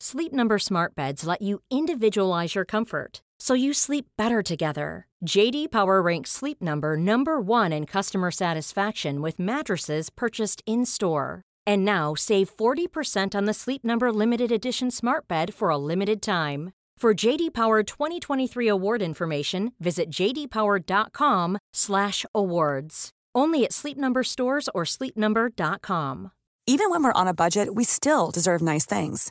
Sleep Number Smart Beds let you individualize your comfort so you sleep better together. JD Power ranks Sleep Number number 1 in customer satisfaction with mattresses purchased in-store. And now save 40% on the Sleep Number limited edition Smart Bed for a limited time. For JD Power 2023 award information, visit jdpower.com/awards. Only at Sleep Number stores or sleepnumber.com. Even when we're on a budget, we still deserve nice things.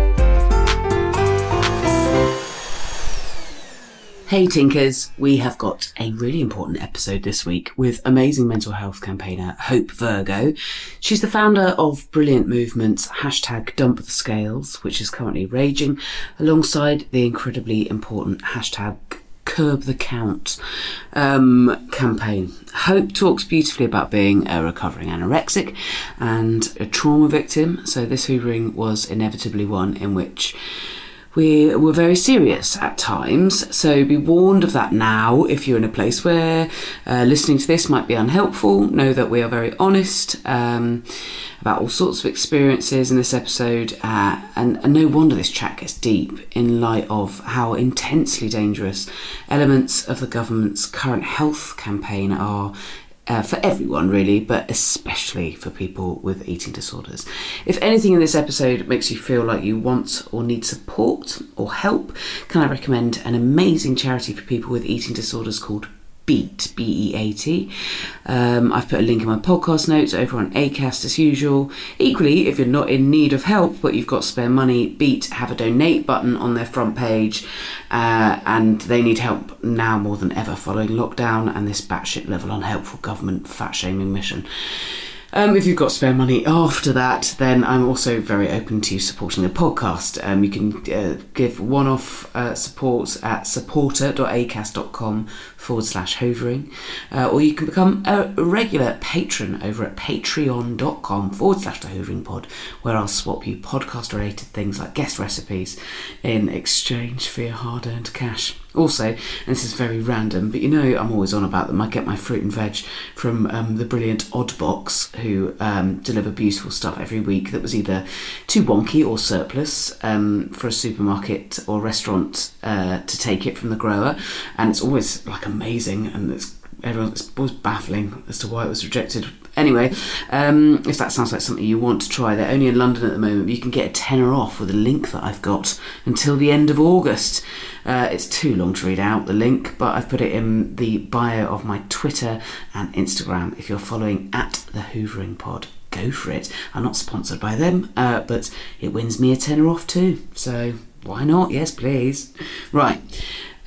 Hey Tinkers, we have got a really important episode this week with amazing mental health campaigner Hope Virgo. She's the founder of brilliant movements hashtag Dump the Scales, which is currently raging, alongside the incredibly important hashtag Curb the Count um, campaign. Hope talks beautifully about being a recovering anorexic and a trauma victim, so this hoovering was inevitably one in which we were very serious at times. So be warned of that now. If you're in a place where uh, listening to this might be unhelpful, know that we are very honest um, about all sorts of experiences in this episode. Uh, and, and no wonder this chat gets deep in light of how intensely dangerous elements of the government's current health campaign are uh, for everyone, really, but especially for people with eating disorders. If anything in this episode makes you feel like you want or need support or help, can I recommend an amazing charity for people with eating disorders called Beat, B E A T. Um, I've put a link in my podcast notes over on ACAST as usual. Equally, if you're not in need of help but you've got spare money, Beat have a donate button on their front page uh, and they need help now more than ever following lockdown and this batshit level unhelpful government fat shaming mission. Um, if you've got spare money after that, then I'm also very open to supporting the podcast. Um, you can uh, give one off uh, support at supporter.acast.com forward slash hoovering, uh, or you can become a regular patron over at patreon.com forward slash the hoovering pod, where I'll swap you podcast related things like guest recipes in exchange for your hard earned cash. Also, and this is very random, but you know I'm always on about them. I get my fruit and veg from um, the brilliant Oddbox, who um, deliver beautiful stuff every week that was either too wonky or surplus um, for a supermarket or restaurant uh, to take it from the grower, and it's always like amazing and it's everyone it's always baffling as to why it was rejected. Anyway, um, if that sounds like something you want to try, they're only in London at the moment. You can get a tenner off with a link that I've got until the end of August. Uh, it's too long to read out the link, but I've put it in the bio of my Twitter and Instagram. If you're following at the Hoovering Pod, go for it. I'm not sponsored by them, uh, but it wins me a tenner off too. So why not? Yes, please. Right.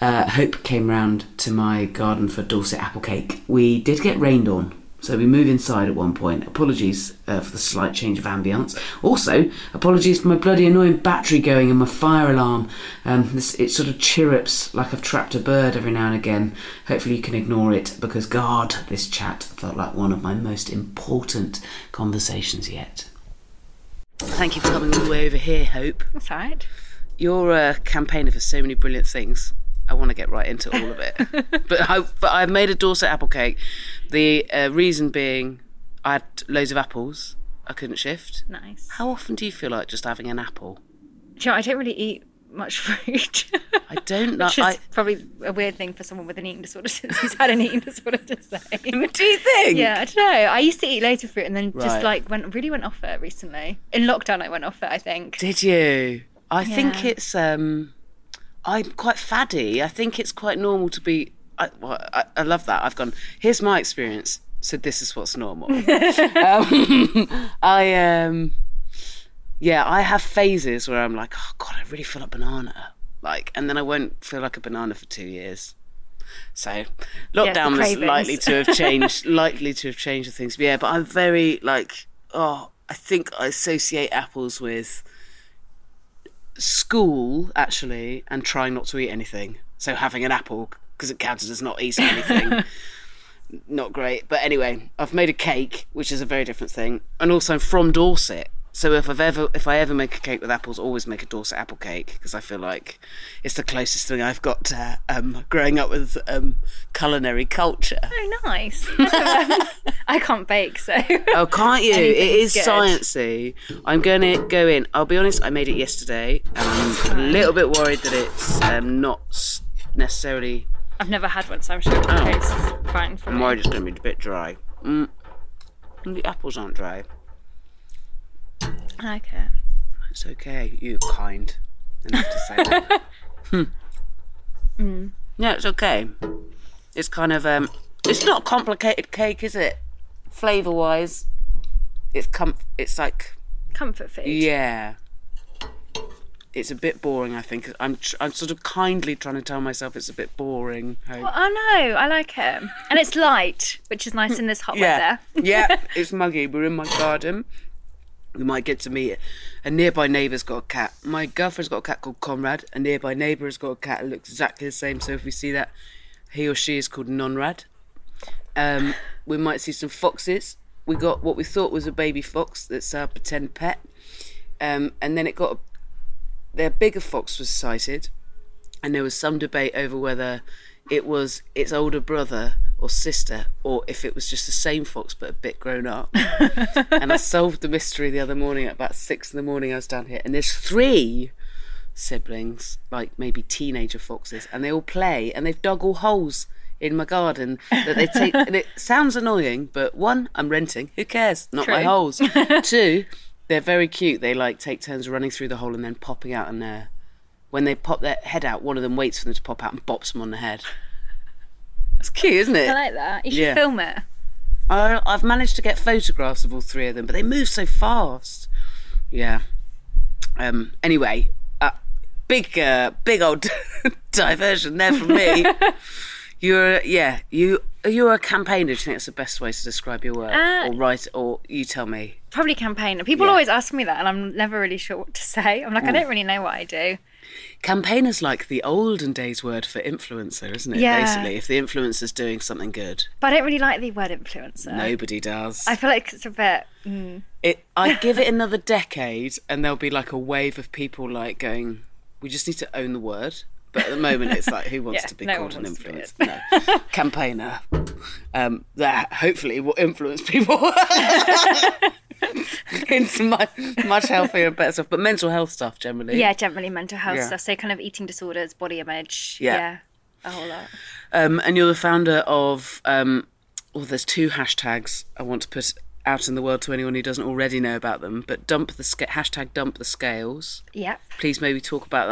Uh, Hope came round to my garden for Dorset apple cake. We did get rained on, So we move inside at one point. Apologies uh, for the slight change of ambience. Also, apologies for my bloody annoying battery going and my fire alarm. Um, this, it sort of chirrups like I've trapped a bird every now and again. Hopefully you can ignore it because, God, this chat felt like one of my most important conversations yet. Thank you for coming all the way over here, Hope. That's all right. You're a campaigner for so many brilliant things. I want to get right into all of it, but I, but I've made a Dorset apple cake. The uh, reason being, I had loads of apples. I couldn't shift. Nice. How often do you feel like just having an apple? Do you know, I don't really eat much fruit. I don't know. Which is I, probably a weird thing for someone with an eating disorder since he's had an eating disorder to say. do you think? Yeah, I don't know. I used to eat loads of fruit and then Right. just like went really went off it recently. In lockdown, I went off it. I think. Did you? I think it's. um I'm quite faddy. I think it's quite normal to be. I, well, I, I love that. I've gone. Here's my experience. So this is what's normal. um, I um, yeah, I have phases where I'm like, oh god, I really feel like banana, like, and then I won't feel like a banana for two years. So lockdown was cravings. likely to have changed, likely to have changed the things. But yeah, but I'm very like, oh, I think I associate apples with school actually, and trying not to eat anything. So having an apple because it counted as not eating anything. not great. But anyway, I've made a cake, which is a very different thing, and also I'm from Dorset. So if I've ever, if I ever make a cake with apples, always make a Dorset apple cake because I feel like it's the closest thing I've got to um, growing up with um, culinary culture. Oh, nice. I can't bake, so. Oh, can't you? It is good. sciencey. I'm gonna go in. I'll be honest. I made it yesterday, and I'm a little bit worried that it's um, not necessarily. I've never had one, so I'm sure it Oh. tastes fine for I'm me. worried it's gonna be a bit dry. Mm. The apples aren't dry. I like it. It's okay. You're kind enough to say that. hmm. Yeah, it's okay. It's kind of um. It's not a complicated cake, is it? Flavor wise, it's com. It's like Comfort food. Yeah. It's a bit boring, I think. I'm tr- I'm sort of kindly trying to tell myself it's a bit boring. Hope. Well, oh no, I like it. And it's light, which is nice in this hot yeah, weather. yeah. It's muggy. We're in my garden. We might get to meet. A nearby neighbour's got a cat. My girlfriend's got a cat called Conrad. A nearby neighbour has got a cat that looks exactly the same. So if we see that, he or she is called Nonrad. Um, we might see some foxes. We got what we thought was a baby fox that's our pretend pet. Um, and then it got a, their bigger fox was sighted, and there was some debate over whether it was its older brother or sister, or if it was just the same fox but a bit grown up. and I solved the mystery the other morning at about six in the morning. I was down here, and there's three siblings, like maybe teenager foxes, and they all play, and they've dug all holes in my garden that they take. and it sounds annoying, but one, I'm renting. Who cares? Not my holes. Two, they're very cute. They like take turns running through the hole and then popping out and there. When they pop their head out, one of them waits for them to pop out and bops them on the head. That's cute, isn't it? I like that. You should Yeah. film it. I, I've managed to get photographs of all three of them, but they move so fast. Yeah. Um. Anyway, uh, big, uh, big old diversion there from me. You're, yeah, you you're a campaigner. Do you think that's the best way to describe your work, Uh, or write, or you tell me? Probably campaigner. People Yeah. always ask me that, and I'm never really sure what to say. I'm like, I don't really know what I do. Campaigners like the olden days word for influencer, isn't it? Yeah. Basically, if the influencer's doing something good, But I don't really like the word influencer. nobody does. I feel like it's a bit. Mm. It. I give it another decade, and there'll be like a wave of people like going, "We just need to own the word." But at the moment, it's like, who wants Yeah, to be no called an wants to be influencer? No. Campaigner. Um, that hopefully will influence people into much, much healthier and better stuff. But mental health stuff generally. Yeah, generally mental health Yeah. stuff. So kind of eating disorders, body image. Yeah. Yeah. a whole lot. Um, and you're the founder of. Um, well, there's two hashtags I want to put out in the world to anyone who doesn't already know about them. But dump the sca- hashtag dump the scales. Yep. please maybe talk about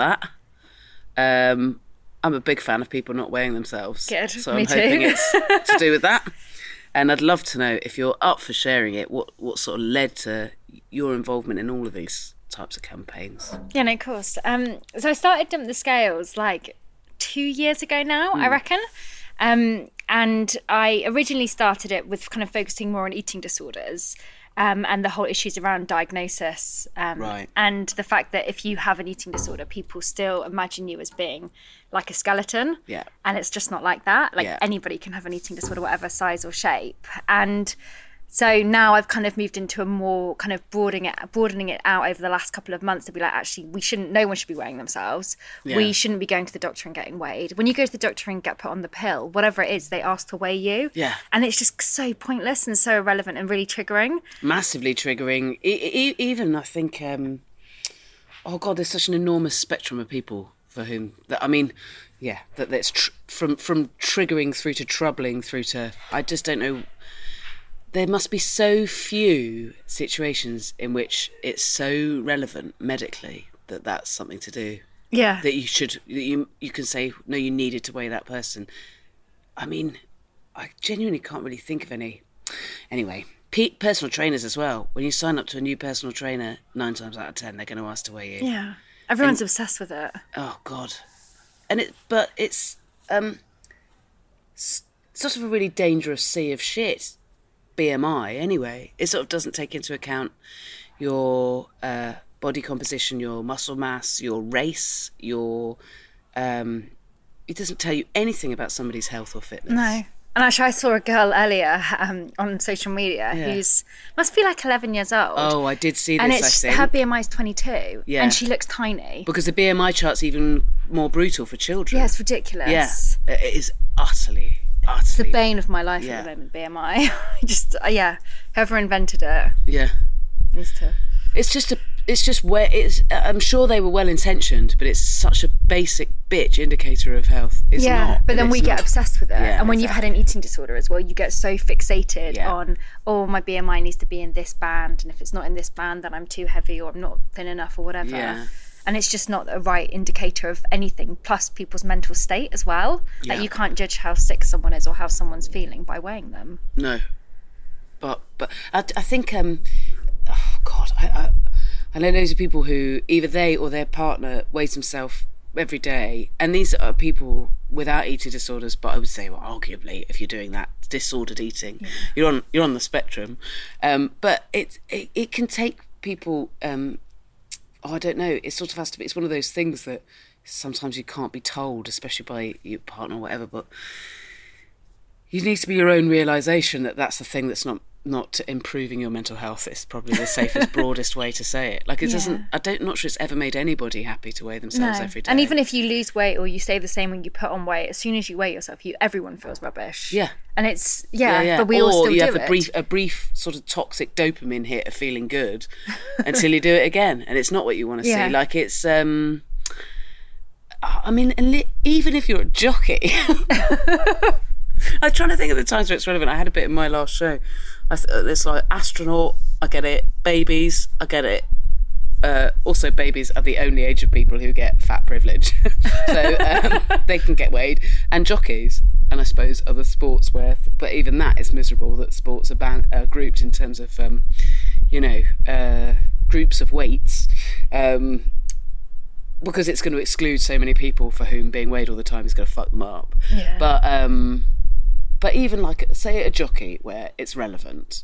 that. Um, I'm a big fan of people not weighing themselves. Good, So me I'm hoping too. it's to do with that. And I'd love to know if you're up for sharing it, what, what sort of led to your involvement in all of these types of campaigns. Yeah, no, of course. Um, so I started Dump the Scales like two years ago now, Hmm. I reckon. Um, and I originally started it with kind of focusing more on eating disorders. Um, and the whole issues around diagnosis, um, Right. and the fact that if you have an eating disorder, people still imagine you as being like a skeleton, Yeah. and it's just not like that. Like Yeah. anybody can have an eating disorder, whatever size or shape, and so now I've kind of moved into a more kind of broadening it, broadening it out over the last couple of months to be like, actually, we shouldn't. No one should be weighing themselves. Yeah. We shouldn't be going to the doctor and getting weighed. When you go to the doctor and get put on the pill, whatever it is, they ask to weigh you. Yeah. and it's just so pointless and so irrelevant and really triggering. massively triggering. E- e- even I think, um, oh god, there's such an enormous spectrum of people for whom that I mean, yeah, that that's tr- from from triggering through to troubling through to I just don't know. There must be so few situations in which it's so relevant medically that that's something to do. Yeah, that you should that you you can say no you needed to weigh that person. I mean i genuinely can't really think of any. Anyway pe- personal trainers as well. When you sign up to a new personal trainer nine times out of ten they're going to ask to weigh you. Yeah. Everyone's obsessed with it. oh god. And it but it's um sort of a really dangerous sea of shit bmi anyway it sort of doesn't take into account your uh, body composition your muscle mass your race your um it doesn't tell you anything about somebody's health or fitness No. And actually, I saw a girl earlier um, on social media Yeah. who's must be like 11 years old. oh i did see this and it's her BMI is 22. Yeah. And she looks tiny. because the bmi chart's even more brutal for children Yeah, it's ridiculous. yeah it is utterly It's the bane of my life Yeah. at the moment, BMI. Just, uh, yeah, whoever invented it yeah needs to. It's just a. It's just where it's. I'm sure they were well intentioned, but it's such a basic bitch indicator of health. It's yeah, not. but then it's we get obsessed with it. Yeah, and when you've had an eating disorder as well, you get so fixated Yeah. on, oh, my BMI needs to be in this band. And if it's not in this band, then I'm too heavy or I'm not thin enough or whatever. Yeah. And it's just not a right indicator of anything, plus people's mental state as well. Yeah. Like you can't judge how sick someone is or how someone's feeling by weighing them. No, but but I, I think um, oh God, I, I I know loads of people who either they or their partner weighs themselves every day, and these are people without eating disorders. But I would say, well, arguably, if you're doing that disordered eating, you're on you're on the spectrum. Um, but it, it it can take people. Um, oh, I don't know. It sort of has to be. It's one of those things that sometimes you can't be told, especially by your partner or whatever. But you need to be your own realization that that's the thing that's not not improving your mental health is probably the safest broadest way to say it like it doesn't. I don't not sure it's ever made anybody happy to weigh themselves every day And even if you lose weight or you stay the same when you put on weight, as soon as you weigh yourself, you everyone feels rubbish. Yeah. And it's yeah, yeah, but we or all still you have a brief a brief sort of toxic dopamine hit of feeling good until you do it again and it's not what you want to Yeah. see like it's um i mean even if you're a jockey I'm trying to think of the times where it's relevant. I had a bit in my last show. Th- it's like astronaut, I get it. Babies, I get it. Uh, also, babies are the only age of people who get fat privilege, so um, they can get weighed. And jockeys, and I suppose other sports where, but even that is miserable that sports are ban- uh, grouped in terms of, um, you know, uh, groups of weights. Um, because it's going to exclude so many people for whom being weighed all the time is going to fuck them up. Yeah. But um, but even like say a jockey where it's relevant,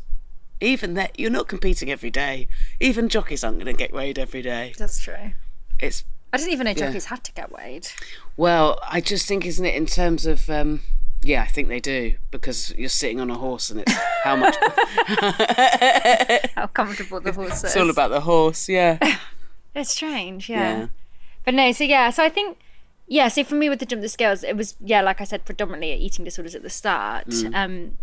even that you're not competing every day. Even jockeys aren't going to get weighed every day. That's true. It's I didn't even know jockeys had to get weighed. well, I just think isn't it in terms of um, yeah, I think they do because you're sitting on a horse and it's how much. How comfortable the horse is. it's all about the horse. Yeah. It's strange, yeah. Yeah. But no, so yeah, so I think yeah, so for me with the dump the scales, it was yeah, like I said, predominantly eating disorders at the start. Mm. Um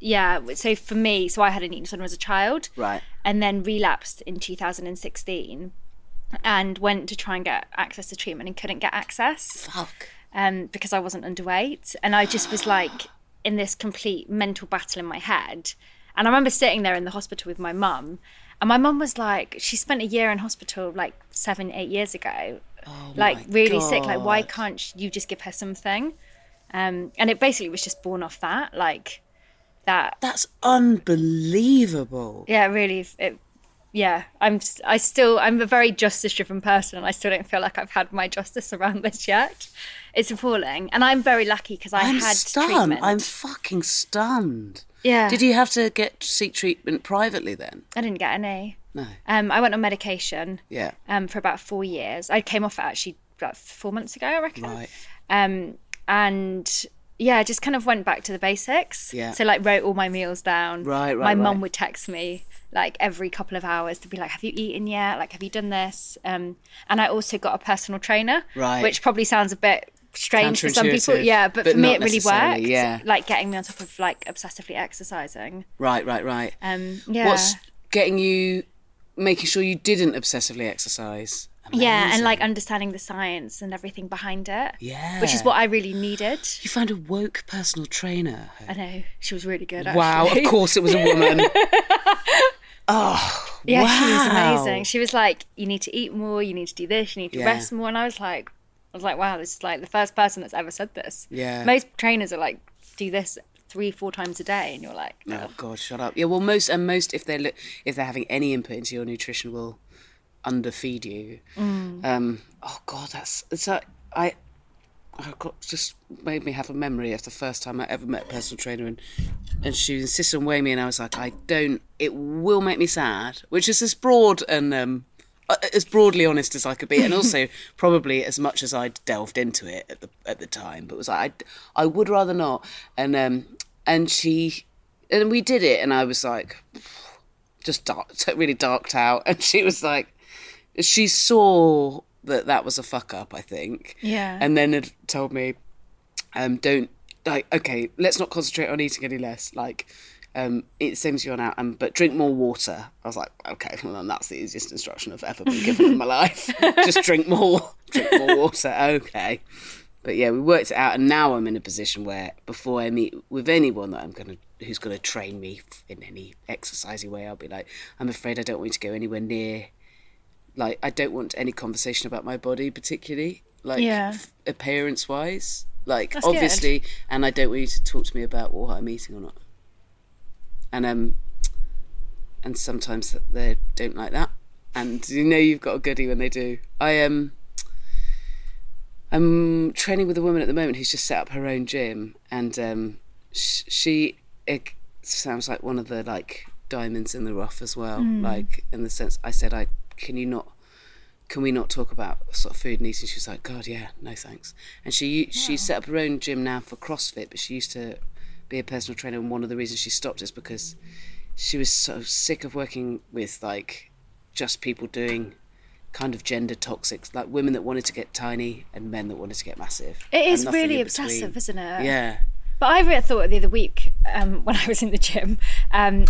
yeah, so for me, so I had an eating disorder as a child. Right. And then relapsed in 2016 and went to try and get access to treatment and couldn't get access Fuck. um, because I wasn't underweight. And I just was like in this complete mental battle in my head. And I remember sitting there in the hospital with my mum. And my mum was like, she spent a year in hospital like seven, eight years ago, like my really sick. Like, why can't you just give her something? Um, and it basically was just born off that, like that. That's unbelievable. Yeah, really, it yeah, I'm. I still. I'm a very justice-driven person, and I still don't feel like I've had my justice around this yet. It's appalling, and I'm very lucky because I I'm had stunned. treatment. I'm fucking stunned. Yeah. Did you have to get seek treatment privately then? I didn't get any. No. Um, I went on medication. Yeah. Um, for about four years. I came off it actually about four months ago, I reckon. Right. Um, and yeah, I just kind of went back to the basics. Yeah. So like wrote all my meals down. Right, right, My mum would text me like every couple of hours to be like, "Have you eaten yet? Like, have you done this?" Um, and I also got a personal trainer. Right. Which probably sounds a bit strange for some people. Yeah, but, but for me it really worked. yeah. Like getting me on top of like obsessively exercising. Right, right, right. Um, yeah. What's getting you, making sure you didn't obsessively exercise? Yeah, and like understanding the science and everything behind it. Yeah. Which is what I really needed. You found a woke personal trainer. I know. She was really good, Wow, of course it was a woman. oh, Yeah, she was amazing. She was like, "You need to eat more. You need to do this. You need to Yeah. rest more." And I was like, "I was like, wow, this is like the first person that's ever said this." Yeah. Most trainers are like, "Do this three, four times a day," and you're like, Oh "Ugh." God, shut up. Yeah, well, most and most if they're if they're having any input into your nutrition will underfeed you. Mm. Um, oh God, that's it's like I. I got just made me have a memory of the first time I ever met a personal trainer, and and she insisted on weighing me, and I was like, I don't. It will make me sad, which is this broad and um, as broadly honest as I could be, and also probably as much as I'd delved into it at the at the time. But was like I, I would rather not, and um, and she, and we did it, and I was like, just dark, really darked out, and she was like, she saw that that was a fuck up, I think, Yeah. and then had told me, um, don't like okay, let's not concentrate on eating any less, like. Um, it seems you're on out, um, but drink more water. I was like, okay, well, then that's the easiest instruction I've ever been given in my life. Just drink more, drink more water. Okay, but yeah, we worked it out, and now I'm in a position where before I meet with anyone that I'm gonna who's gonna train me in any exercising way, I'll be like, I'm afraid I don't want you to go anywhere near. Like, I don't want any conversation about my body, particularly like Yeah. appearance wise. Like, That's good. obviously, and I don't want you to talk to me about what I'm eating or not. And um, and sometimes they don't like that, and you know you've got a goodie when they do. I um. I'm training with a woman at the moment who's just set up her own gym, and um, sh- she it sounds like one of the like diamonds in the rough as well. Like in the sense, I said, I can you not, can we not talk about sort of food and eating? She was like, God, yeah, no thanks. And she she set up her own gym now for CrossFit, but she used to be a personal trainer, and one of the reasons she stopped is because she was so sick of working with like just people doing kind of gender toxic, like women that wanted to get tiny and men that wanted to get massive. It is really obsessive, isn't it? Yeah. But I thought the other week um, when I was in the gym, um,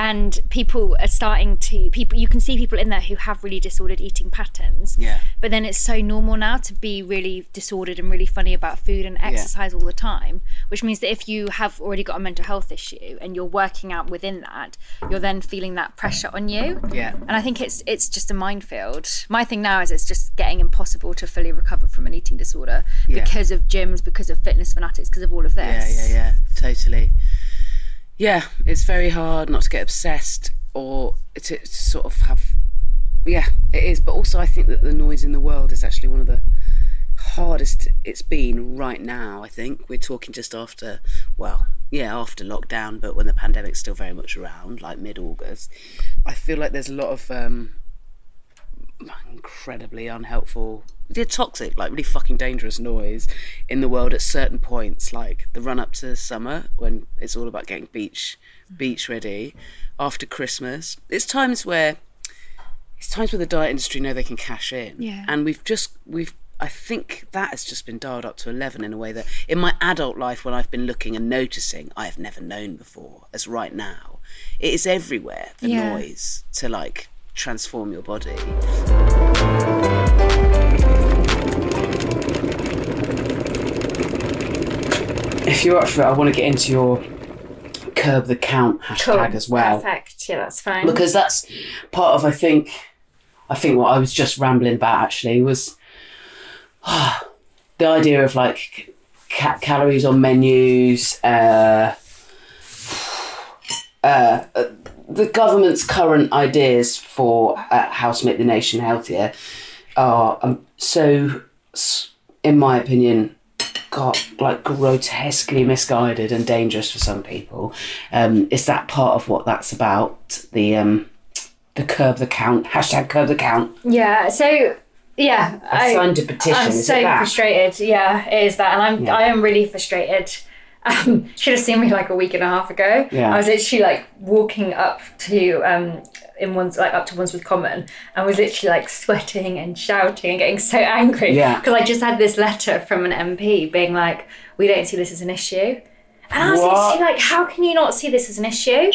and people are starting to people. You can see people in there who have really disordered eating patterns. Yeah. But then it's so normal now to be really disordered and really funny about food and exercise all the time, which means that if you have already got a mental health issue and you're working out within that, you're then feeling that pressure on you. Yeah. And I think it's it's just a minefield. My thing now is it's just getting impossible to fully recover from an eating disorder Yeah. because of gyms, because of fitness fanatics, because of all of this. Yeah, yeah, yeah, totally. Yeah, it's very hard not to get obsessed or to, to sort of have. Yeah, it is. But also, I think that the noise in the world is actually one of the hardest it's been right now. I think we're talking just after, well, yeah, after lockdown, but when the pandemic's still very much around, like mid August. I feel like there's a lot of um, incredibly unhelpful they're toxic like really fucking dangerous noise in the world at certain points like the run up to summer when it's all about getting beach beach ready after christmas it's times where it's times where the diet industry know they can cash in Yeah. and we've just we've I think that has just been dialed up to 11 in a way that in my adult life when I've been looking and noticing I have never known before as right now it is everywhere the Yeah. noise to like transform your body if you're up for it, I want to get into your curb the count hashtag as well Perfect. Yeah, that's fine. because that's part of I think I think what I was just rambling about actually was the idea of like ca- calories on menus uh, uh, uh, the government's current ideas for uh, how to make the nation healthier are um, so, in my opinion, got like grotesquely misguided and dangerous for some people. Um, is that part of what that's about? The um, the curb the count hashtag curb the count. Yeah. So yeah, I signed a petition, I'm so frustrated. Yeah, it is that, and I'm Yeah. I am really frustrated. Um, should have seen me like a week and a half ago. Yeah. I was literally like walking up to um in one's like up to Wandsworth Common and was literally like sweating and shouting and getting so angry Yeah. because I just had this letter from an MP being like, "We don't see this as an issue," and I was What? literally like, "How can you not see this as an issue?"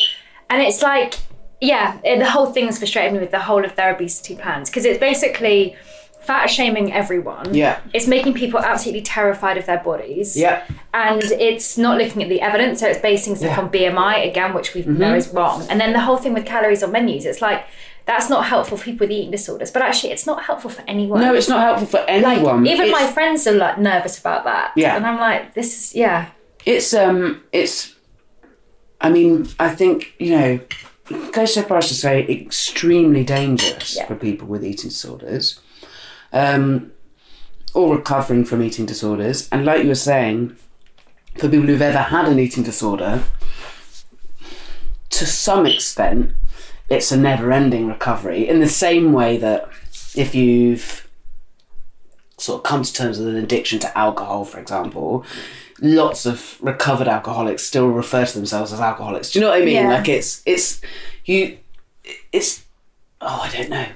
And it's like, yeah, it- the whole thing thing's frustrated me with the whole of their obesity plans because it's basically fat shaming everyone. Yeah. It's making people absolutely terrified of their bodies. Yeah. And it's not looking at the evidence, so it's basing stuff Yeah. on BMI again, which we know is wrong. And then the whole thing with calories on menus, it's like that's not helpful for people with eating disorders, but actually it's not helpful for anyone. No, it's not helpful for like anyone. even my friends are like nervous about that. Yeah. And I'm like, this is yeah. It's um, it's. I mean, I think you know, goes so far as to say extremely dangerous Yeah. for people with eating disorders, um, or recovering from eating disorders. And like you were saying, for people who've ever had an eating disorder, to some extent, it's a never-ending recovery. In the same way that if you've sort of come to terms with an addiction to alcohol, for example, lots of recovered alcoholics still refer to themselves as alcoholics. Do you know what I mean? Yeah. Like it's it's you it's oh I don't know.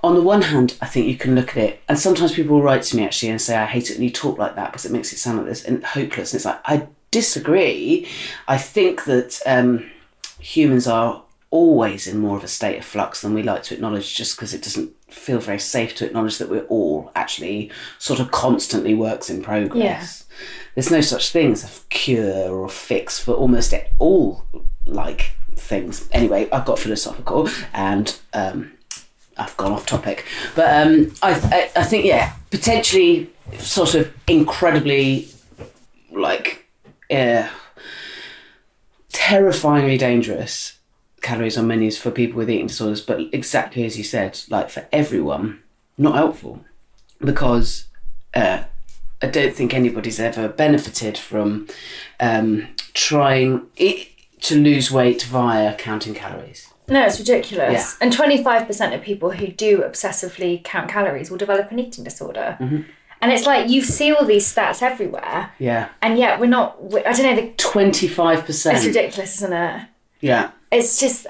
On the one hand, I think you can look at it, and sometimes people write to me actually and say, "I hate it when you talk like that because it makes it sound like this and hopeless." And it's like I disagree. I think that um, humans are always in more of a state of flux than we like to acknowledge, just because it doesn't feel very safe to acknowledge that we're all actually sort of constantly works in progress. There's no such thing as a cure or a fix for almost all like things. Anyway, I've got philosophical and um, I've gone off topic, but um, I, I I think yeah, potentially sort of incredibly like uh, terrifyingly dangerous calories on menus for people with eating disorders, but exactly as you said, like for everyone, not helpful because uh, I don't think anybody's ever benefited from um, trying to lose weight via counting calories. No, it's ridiculous. Yeah. And 25% of people who do obsessively count calories will develop an eating disorder. Mm-hmm. And it's like you see all these stats everywhere, Yeah, and yet we're not. I don't know. The, 25%. it's ridiculous, isn't it? Yeah, It's just,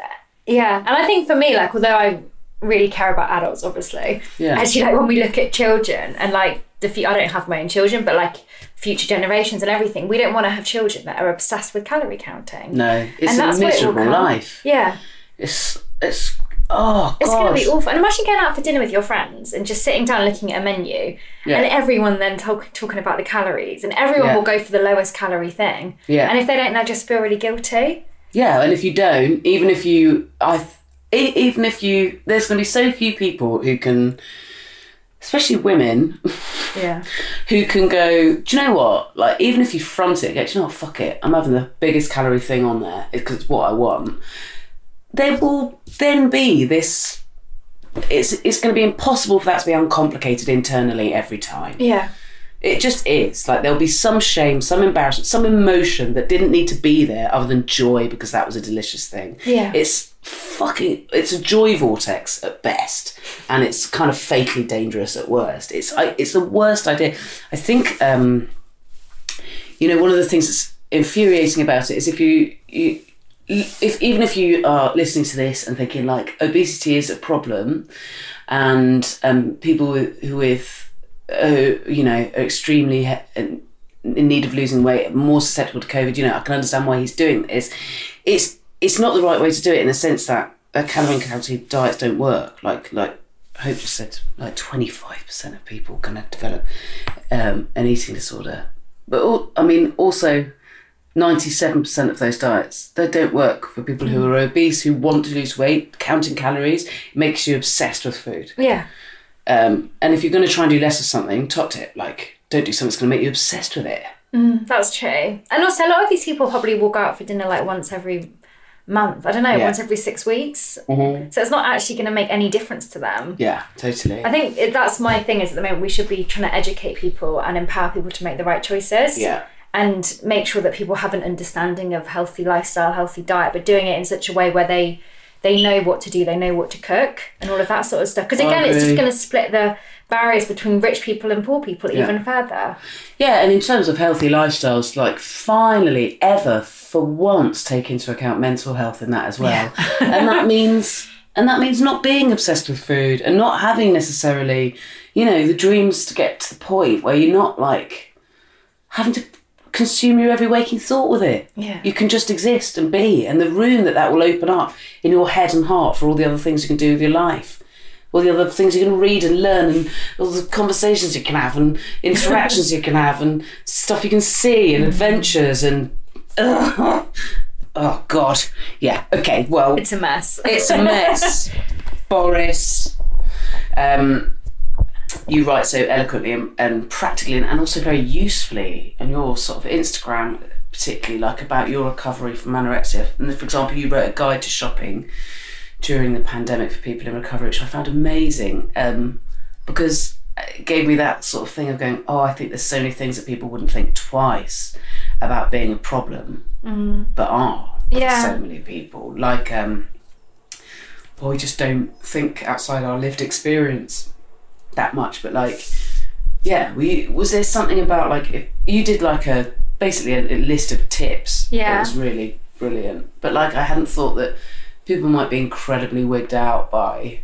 yeah. And I think for me, like, although I really care about adults, obviously, Yeah. actually, like, when we look at children and like the few, I don't have my own children, but like future generations and everything, we don't want to have children that are obsessed with calorie counting. no, it's And a it miserable come. life. Yeah. It's it's oh It's to be awful. And imagine going out for dinner with your friends and just sitting down looking at a menu Yeah. and everyone then talk, talking about the calories and everyone Yeah. will go for the lowest calorie thing. Yeah. And if they don't, they'll just feel really guilty. Yeah, and if you don't, even if you, I, even if you, there's going to be so few people who can, especially women, Yeah. who can go. Do you know what? Like, even if you front it, go, do you know what? Fuck it, I'm having the biggest calorie thing on there because it's what I want. There will then be this. It's it's going to be impossible for that to be uncomplicated internally every time. Yeah. It just is. Like there'll be some shame, some embarrassment, some emotion that didn't need to be there other than joy because that was a delicious thing. Yeah. It's fucking it's a joy vortex at best and it's kind of fatally dangerous at worst. It's I, it's the worst idea. I think um you know one of the things that's infuriating about it is if you you if even if you are listening to this and thinking like obesity is a problem and um, people with, who with uh, you know are extremely in need of losing weight more susceptible to covid you know i can understand why he's doing this. It's it's not the right way to do it in the sense that uh, calorie calorie diets don't work. Like like hope just said like 25% of people are going to develop um, an eating disorder. But i mean also 97% of those diets they don't work for people who are obese who want to lose weight counting calories makes you obsessed with food Yeah. um, and if you're going to try and do less of something top tip, like don't do something that's going to make you obsessed with it That's true. And also, a lot of these people probably will go out for dinner like once every month. I don't know, Yeah. once every six weeks. So it's not actually going to make any difference to them. Yeah, totally. I think that's my thing is at the moment we should be trying to educate people and empower people to make the right choices. Yeah. And make sure that people have an understanding of healthy lifestyle, healthy diet, but doing it in such a way where they they know what to do, they know what to cook, and all of that sort of stuff. Because again, it's just going to split the barriers between rich people and poor people Yeah. even further. Yeah, and in terms of healthy lifestyles, like finally ever for once take into account mental health in that as well. and that means and that means not being obsessed with food and not having necessarily, you know, the dreams to get to the point where you're not like having to consume your every waking thought with it. Yeah. You can just exist and be and the room that that will open up in your head and heart for all the other things you can do with your life. All the other things you can read and learn, and all the conversations you can have, and interactions you can have, and stuff you can see, and adventures, and oh god, yeah. Okay, well, It's a mess. it's a mess. Boris, um, you write so eloquently and, and practically, and, and also very usefully, and your sort of Instagram, particularly like about your recovery from anorexia. And for example, you wrote a guide to shopping during the pandemic for people in recovery, which I found amazing um, because it gave me that sort of thing of going, oh, I think there's so many things that people wouldn't think twice about being a problem, but are Yeah. so many people. Like, um, well, we just don't think outside our lived experience that much. But like, yeah, we was there something about like if you did like a basically a, a list of tips. Yeah. that was really brilliant. But like, I hadn't thought that people might be incredibly wigged out by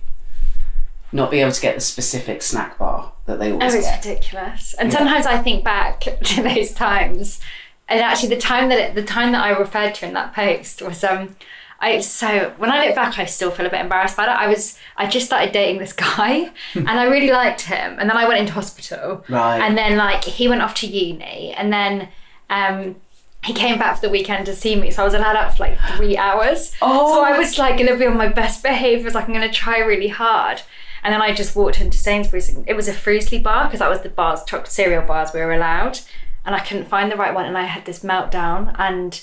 not being able to get the specific snack bar that they Oh, always it's get. ridiculous. And sometimes I think back to those times, and actually the time that it, the time that I referred to in that post was um, I so when I look back, I still feel a bit embarrassed about it. I was I just started dating this guy, and I really liked him, and then I went into hospital, Right. And then like he went off to uni, and then um. He came back for the weekend to see me, so I was allowed out for like three hours. Oh. So I was like gonna be on my best behaviour, like I'm gonna try really hard. And then I just walked into Sainsbury's. and It was a Frusli bar because that was the bars, chocolate cereal bars we were allowed. And I couldn't find the right one, and I had this meltdown, and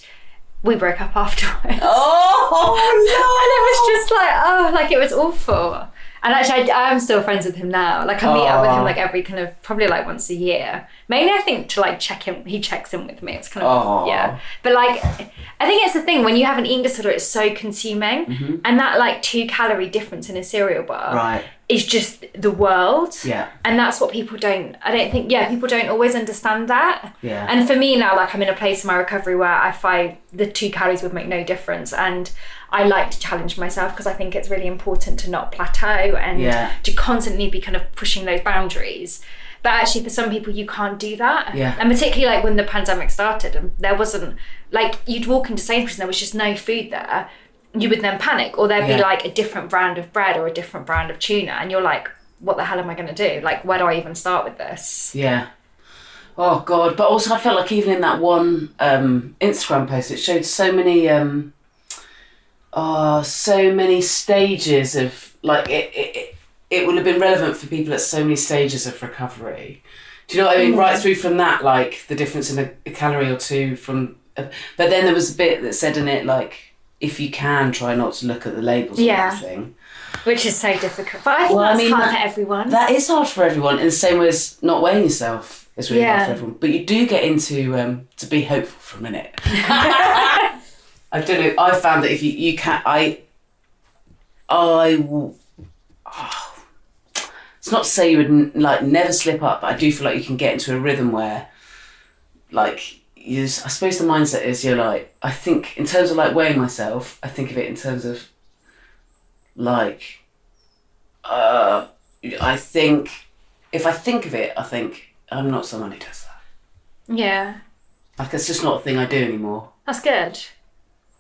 we broke up afterwards. Oh no. And it was just like, oh, like it was awful. And actually, I, I am still friends with him now. Like I meet up with him like every kind of probably like once a year. Mainly, I think to like check him. He checks in with me. It's kind of Oh. yeah. But like, I think it's the thing when you have an eating disorder, it's so consuming, and that like two calorie difference in a cereal bar Mm-hmm. Right. Is just the world. Yeah. And that's what people don't. I don't think. Yeah, people don't always understand that. Yeah. And for me now, like I'm in a place in my recovery where I find the two calories would make no difference, and I like to challenge myself because I think it's really important to not plateau and Yeah. to constantly be kind of pushing those boundaries. But actually, for some people, you can't do that. Yeah. And particularly like when the pandemic started, and there wasn't like you'd walk into Sainsbury's and there was just no food there. You would then panic, or there'd Yeah. be like a different brand of bread or a different brand of tuna, and you're like, "What the hell am I going to do? Like, where do I even start with this?" Yeah. Oh god, but also I felt like even in that one um, Instagram post, it showed so many, um, oh, so many stages of like it. It, it, would have been relevant for people at so many stages of recovery. Do you know what I mean? Right through from that, like the difference in a, a calorie or two from. But then there was a bit that said in it like, if you can, try not to look at the labels Yeah. and everything. Which is so difficult. But I think Well, I that's mean, hard that- for everyone. That is hard for everyone, in the same way as not weighing yourself is really hard for everyone. But you do get into um, to be hopeful for a minute. I don't know. I found that if you you can't, I, I oh, it's not to say you would n- like never slip up, but I do feel like you can get into a rhythm where, like, you. I suppose the mindset is you're like. I think in terms of like weighing myself, I think of it in terms of, like, uh, I think if I think of it, I think I'm not someone who does that. yeah, Like it's just not a thing I do anymore. that's good.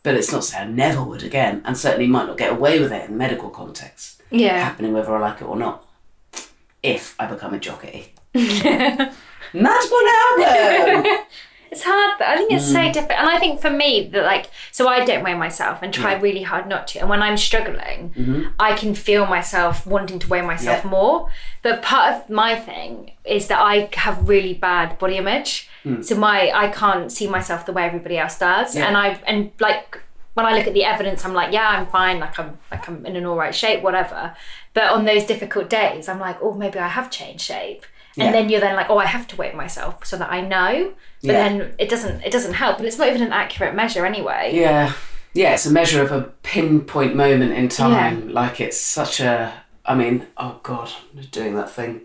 But it's not to say I never would again, and certainly might not get away with it in medical context, Yeah. happening whether I like it or not. If I become a jockey. Happen. It's hard, but I think it's Mm. so different. And I think for me, that like, so I don't weigh myself and try really hard not to. And when I'm struggling, I can feel myself wanting to weigh myself Mm-hmm. Yeah. more. But part of my thing is that I have really bad body image. So my I can't see myself the way everybody else does. Mm. Yeah. And I and like when I look at the evidence, I'm like, yeah, I'm fine. Like I'm like I'm in an all right shape, whatever. But on those difficult days, I'm like, oh, maybe I have changed shape. And Yeah. then you're then like, oh, I have to weigh myself so that I know. But Yeah. then it doesn't it doesn't help, and it's not even an accurate measure anyway. Yeah. Yeah, it's a measure of a pinpoint moment in time. Like it's such a I mean, oh god, I'm doing that thing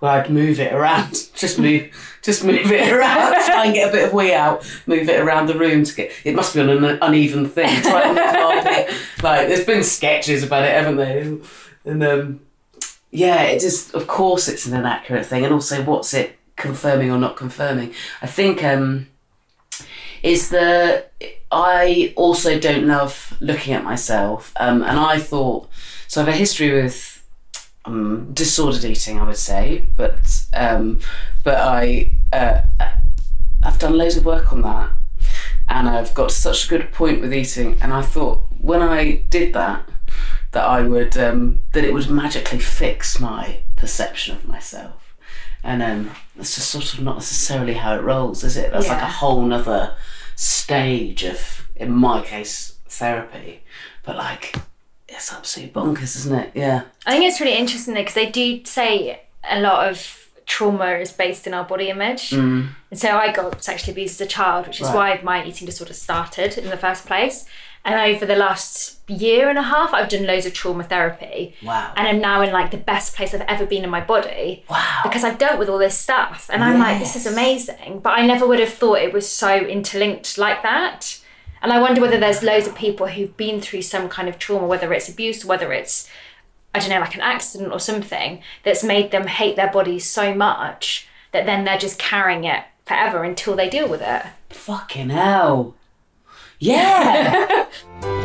where I'd move it around. Just move just move it around, try and get a bit of wee out, move it around the room to get it must be on an uneven thing. Try the carpet. Like there's been sketches about it, haven't there? And um yeah, it just of course it's an inaccurate thing and also what's it confirming or not confirming. I think um is that I also don't love looking at myself. Um, and I thought, so I have a history with um, disordered eating, I would say, but um, but I uh, I've done loads of work on that, and I've got such a good point with eating. And I thought when I did that, that I would um, that it would magically fix my perception of myself. And um, that's just sort of not necessarily how it rolls, is it? That's like a whole nother stage of, in my case, therapy. But like, it's absolutely bonkers, isn't it? Yeah. I think it's really interesting though because they do say a lot of trauma is based in our body image. And so I got sexually abused as a child, which is Mm. Right. why my eating disorder started in the first place. And over the last year and a half, I've done loads of trauma therapy. Wow. And I'm now in like the best place I've ever been in my body. Wow. Because I've dealt with all this stuff. And I'm like, this is amazing. But I never would have thought it was so interlinked like that. And I wonder whether there's loads of people who've been through some kind of trauma, whether it's abuse, whether it's, I don't know, like an accident or something, that's made them hate their bodies so much that then they're just carrying it forever until they deal with it. Fucking hell. Yeah.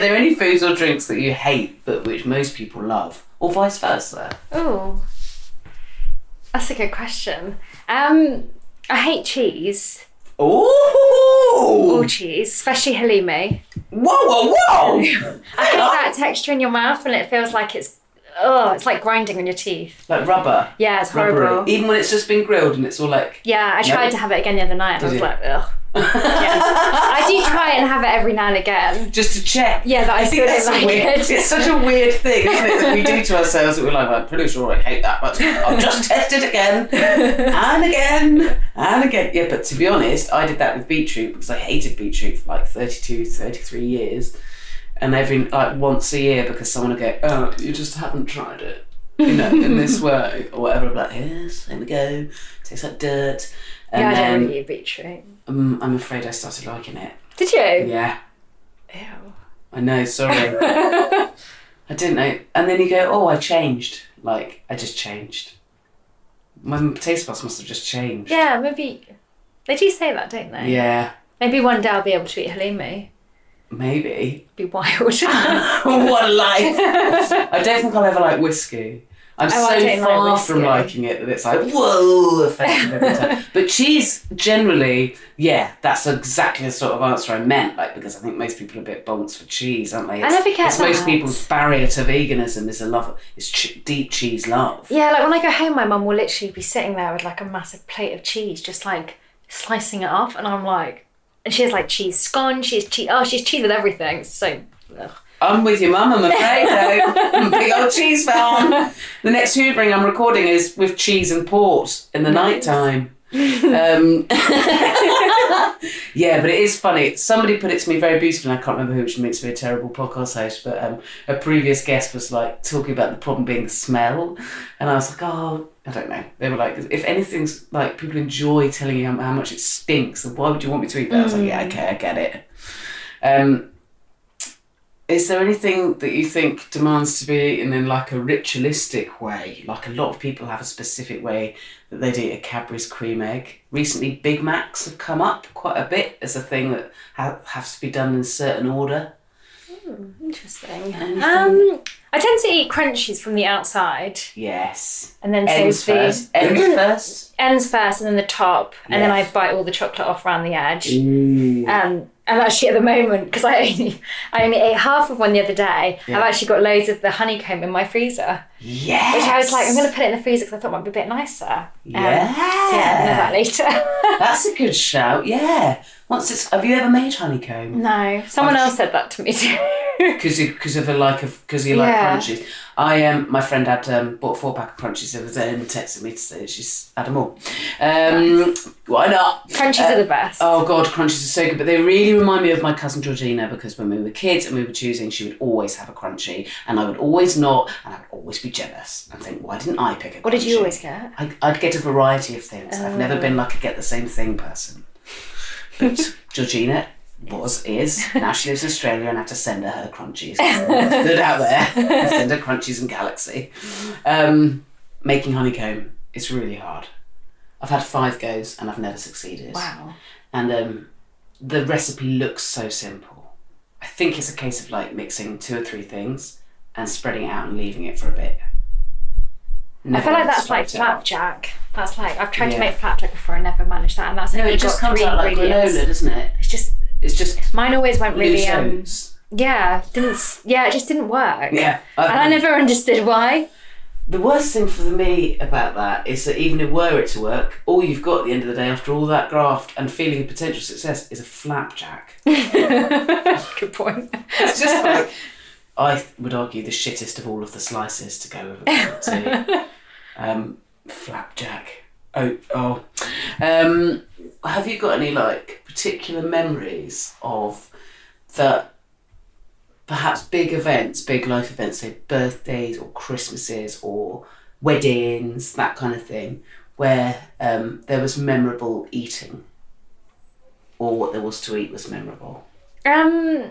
Are there any foods or drinks that you hate but which most people love? Or vice versa? Oh, that's a good question. Um, I hate cheese. Oh, All cheese, especially halloumi. Whoa, whoa, whoa! I hate that texture in your mouth when it feels like it's, oh, it's like grinding on your teeth. like rubber. Yeah, it's Rubbery. horrible. Even when it's just been grilled and it's all like. Yeah, I tried No. to have it again the other night and I was you? like, ugh. Yeah. I do try and have it every now and again. Just to check. Yeah, that I think still that's don't like weird, it. It's such a weird thing, isn't it, that we do to ourselves that we're like, I'm pretty sure I hate that, but I'll just test it again and again and again. Yeah, but to be honest, I did that with beetroot because I hated beetroot for like 32, 33 years. And every, like, once a year because someone would go, oh, you just haven't tried it. You know, in this way, or whatever. I'm like, yes, there we go. Tastes like dirt. And yeah, I then don't really eat beetroot. Um, I'm afraid I started liking it. Did you? Yeah. Ew. I know, sorry. I didn't know. And then you go, oh, I changed. Like, I just changed. My taste buds must have just changed. Yeah, maybe. They do say that, don't they? Yeah, Maybe one day I'll be able to eat halloumi. maybe. Be wild. what a life. I don't think I'll ever like whiskey. I'm Oh, so don't like far from liking it that it's like whoa, every time. But cheese, generally, yeah, that's exactly the sort of answer I meant. Like because I think most people are a bit bonks for cheese, aren't they? I It's, never get it's most people's barrier to veganism is a love, is ch- deep cheese love. Yeah, like when I go home, my mum will literally be sitting there with like a massive plate of cheese, just like slicing it off, and I'm like, and she has like cheese scone, she has cheese, oh, she has cheese with everything. So, ugh. I'm with your mum, I'm afraid, though. Big old cheese fan. The next hoovering I'm recording is with cheese and port in the night time. Um, yeah, but it is funny. Somebody put it to me very beautifully, and I can't remember who, which makes me a terrible podcast host, but um, a previous guest was like talking about the problem being the smell. And I was like, oh, I don't know. They were like, if anything's like people enjoy telling you how, how much it stinks, then why would you want me to eat that? I was like, yeah, okay, I get it. Um, is there anything that you think demands to be eaten in like a ritualistic way? Like a lot of people have a specific way that they'd eat a Cadbury's cream egg. Recently, Big Macs have come up quite a bit as a thing that ha- has to be done in a certain order. interesting. Anything? Um, I tend to eat crunchies from the outside, Yes. and then Ends save the first. Ends first. ends first, and then the top, and then I bite all the chocolate off around the edge. Mm. Um, and actually, at the moment, because I only I only ate half of one the other day, Yeah. I've actually got loads of the honeycomb in my freezer, Yes. which I was like, I'm going to put it in the freezer because I thought it might be a bit nicer. Um, Yeah. So yeah, I'll that later. That's a good shout. Yeah. Once it's. Have you ever made honeycomb? no, someone I've- else said that to me too. Because cause of a like of because you like Yeah. crunchies. I um my friend had um bought four pack of crunchies the other day and texted me to say she's had them all. Um, why not? Crunchies Uh, are the best. Oh god, crunchies are so good, but they really remind me of my cousin Georgina because when we were kids and we were choosing, she would always have a crunchy, and I would always not, and I would always be jealous and think, why didn't I pick a? what did you always get? I, I'd get a variety of things. I've never Oh. been like a get the same thing person. But Georgina was, is. Now she lives in Australia and I have to send her her crunchies. Good out there. I send her crunchies and Galaxy. Um, making honeycomb is really hard. I've had five goes and I've never succeeded. Wow. And um, the recipe looks so simple. I think it's a case of like mixing two or three things and spreading it out and leaving it for a bit. I feel like that's like flapjack. That's like I've tried Yeah. to make flapjack before and never managed that, and that's No, it just comes out like granola, doesn't it? It's just It's just mine always went really um yeah didn't yeah it just didn't work. Yeah, and I never understood why. The worst thing for me about that is that even if were it to work, all you've got at the end of the day after all that graft and feeling of potential success is a flapjack. Good point. It's just like I would argue the shittest of all of the slices to go with a cup. Um, flapjack. Oh, oh. Um, have you got any like particular memories of that? Perhaps big events, big life events, say birthdays or Christmases or weddings, that kind of thing, where um, there was memorable eating, or what there was to eat was memorable. Um,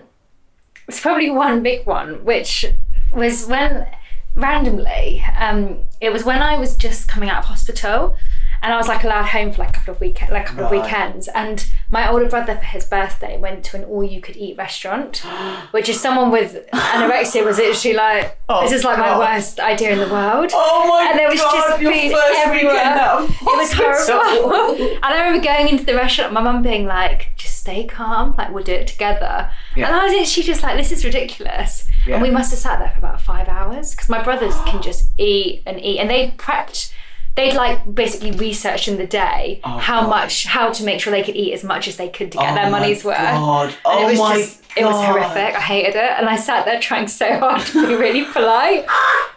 it's probably one big one, which was when randomly, um, it was when I was just coming out of hospital, and I was like allowed home for like a couple of weekend, like a couple Right. of weekends, and my older brother for his birthday went to an all-you-could-eat restaurant, which is someone with anorexia was literally like, oh, this is like my worst idea in the world. Oh my and there was God, just food everywhere. weekend out of It was horrible. and I remember going into the restaurant, my mum being like, "Just stay calm, like we'll do it together." Yeah. And I was literally just like, "This is ridiculous." Yeah. And we must have sat there for about five hours because my brothers can just eat and eat, and they prepped. They'd like basically researched in the day how Oh, God. much, how to make sure they could eat as much as they could to get Oh their money's worth. God. And Oh it was my just, it was horrific. I hated it, and I sat there trying so hard to be really polite,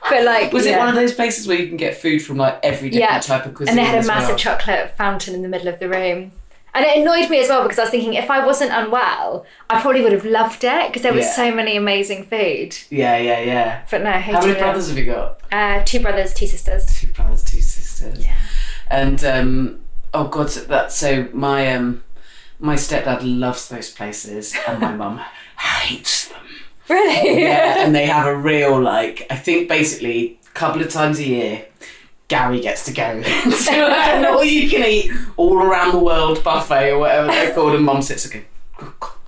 but like, Was it one of those places where you can get food from like every different Yeah. type of cuisine? And they had a massive well? chocolate fountain in the middle of the room. And it annoyed me as well because I was thinking if I wasn't unwell, I probably would have loved it because there was Yeah. so many amazing food. Yeah, yeah, yeah. But no, How many it. brothers have you got? Uh, two brothers, two sisters. Two brothers, two sisters. Yeah. And um, oh god, so that so my um, my stepdad loves those places, and my mum hates them. Really? Yeah, and they have a real like. I think basically a couple of times a year. Gary gets to go to an all you can eat all around the world buffet or whatever they're called, and mum sits and goes, "Oh,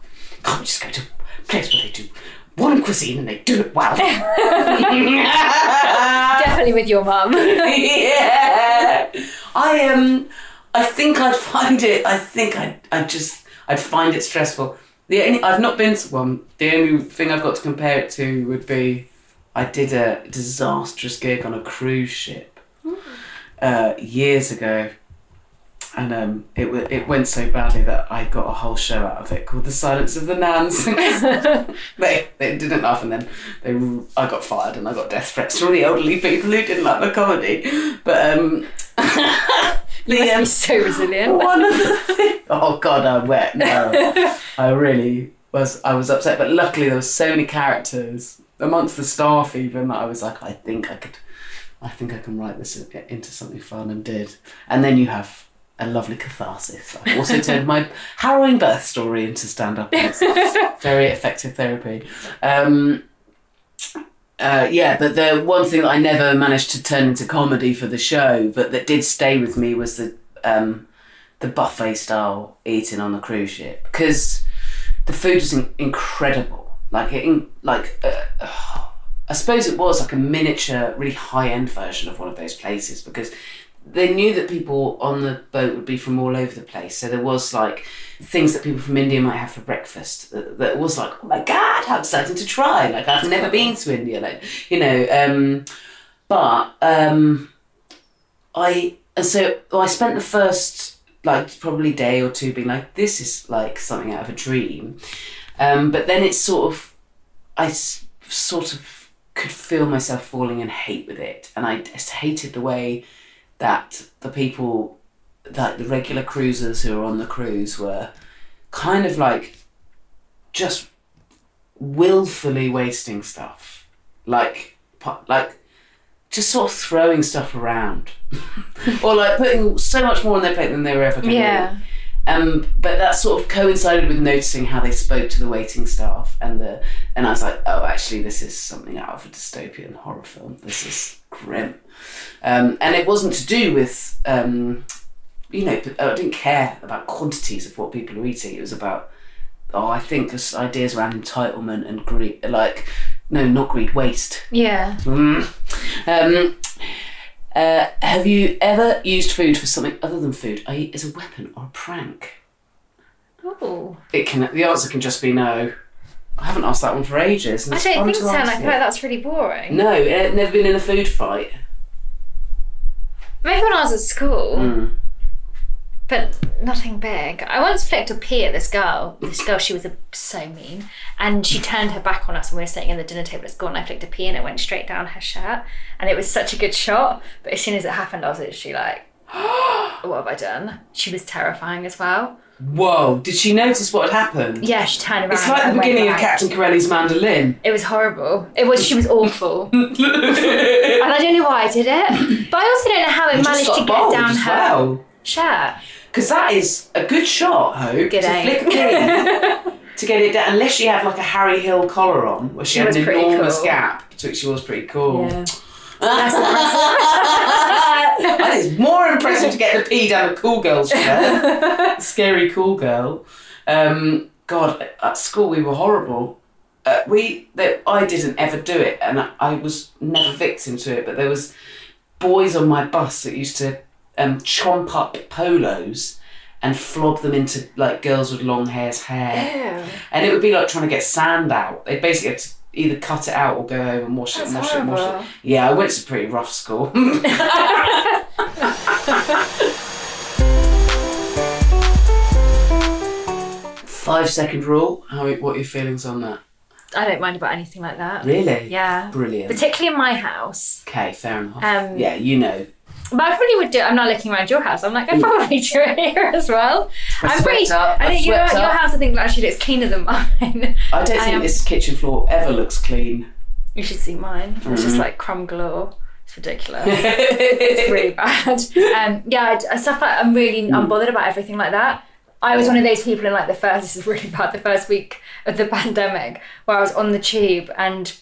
can't we just go to a place where they do one cuisine and they do it well. Definitely with your mum. yeah. I um I think I'd find it I think I'd I just I'd find it stressful. The only I've not been to one. The only thing I've got to compare it to would be I did a disastrous gig on a cruise ship uh, years ago. And um, it w- it went so badly that I got a whole show out of it called "The Silence of the Nans." they they didn't laugh, and then they I got fired, and I got death threats from the elderly people who didn't like the comedy. But um, You must be so resilient. one of the things. Oh God, I wet. No, I really was. I was upset, but luckily there were so many characters amongst the staff, even that I was like, I think I could, I think I can write this into something fun, and did. And then you have a lovely catharsis. I've also turned my harrowing birth story into stand up. Very effective therapy. Um, uh, yeah, but the one thing that I never managed to turn into comedy for the show, but that did stay with me was the um, the buffet style eating on the cruise ship because the food was in- incredible. Like it, in, like uh, I suppose it was like a miniature, really high end version of one of those places because they knew that people on the boat would be from all over the place. So there was like things that people from India might have for breakfast that, that was like, oh my god, how exciting to try! Like I've never been to India, like you know. Um, but um, I and so I spent the first like probably day or two being like, this is like something out of a dream. Um, but then it's sort of, I s- sort of could feel myself falling in hate with it, and I just hated the way that the people, that the regular cruisers who were on the cruise were kind of like just willfully wasting stuff, like like just sort of throwing stuff around, or like putting so much more on their plate than they were ever going to. Yeah. Um, but that sort of coincided with noticing how they spoke to the waiting staff, and the and I was like, oh, actually, this is something out of a dystopian horror film. This is grim, um, and it wasn't to do with, um, you know, I didn't care about quantities of what people were eating. It was about, oh, I think this ideas around entitlement and greed, like, no, not greed, waste. Yeah. Mm. Uh, have you ever used food for something other than food, i.e., as a weapon or a prank? Oh. It can. The answer can just be no. I haven't asked that one for ages. I don't think so, and I feel like that's really boring. No, it never been in a food fight. Maybe when I was at school, Mm. But nothing big. I once flicked a pea at this girl. This girl, she was a, so mean, and she turned her back on us when we were sitting at the dinner table at school. And I flicked a pea, and it went straight down her shirt, and it was such a good shot. But as soon as it happened, I was literally like, "What have I done?" She was terrifying as well. Whoa! Did she notice what had happened? Yeah, she turned around. It's like the beginning of right. Captain Corelli's mandolin. It was horrible. It was. She was awful, and I don't know why I did it. But I also don't know how it You managed to get down her well. Shirt. Because that is a good shot, Hope. Good to aim. flick a pea to get it down. Unless she had like a Harry Hill collar on, where she, She had an enormous cool. gap, which she was pretty cool. Yeah. I think it's more impressive to get the pea down a cool girl's shirt. Scary cool girl. Um, God, at school we were horrible. Uh, we, that I didn't ever do it, and I, I was never victim to it. But there was boys on my bus that used to um, chomp up polos and flob them into like girls with long hair's hair, and it would be like trying to get sand out. They basically had to either cut it out or go home and wash it, and wash it, and wash it. Yeah, I went to a pretty rough school. Five second rule. How? What are your feelings on that? I don't mind about anything like that. Really? Yeah. Brilliant. Particularly in my house. Okay, fair enough. Um, yeah, you know. But I probably would do I'm not looking around your house. I'm like, I probably do it here as well. I I'm pretty up, I I think your, your house I think actually looks cleaner than mine. I don't think am- this kitchen floor ever looks clean. You should see mine. It's Mm-hmm. just like crumb galore. It's ridiculous. it's really bad. Um, yeah, I, stuff like I'm really Mm. unbothered about everything like that. I was one of those people in like the first. This is really bad. The first week of the pandemic, where I was on the tube and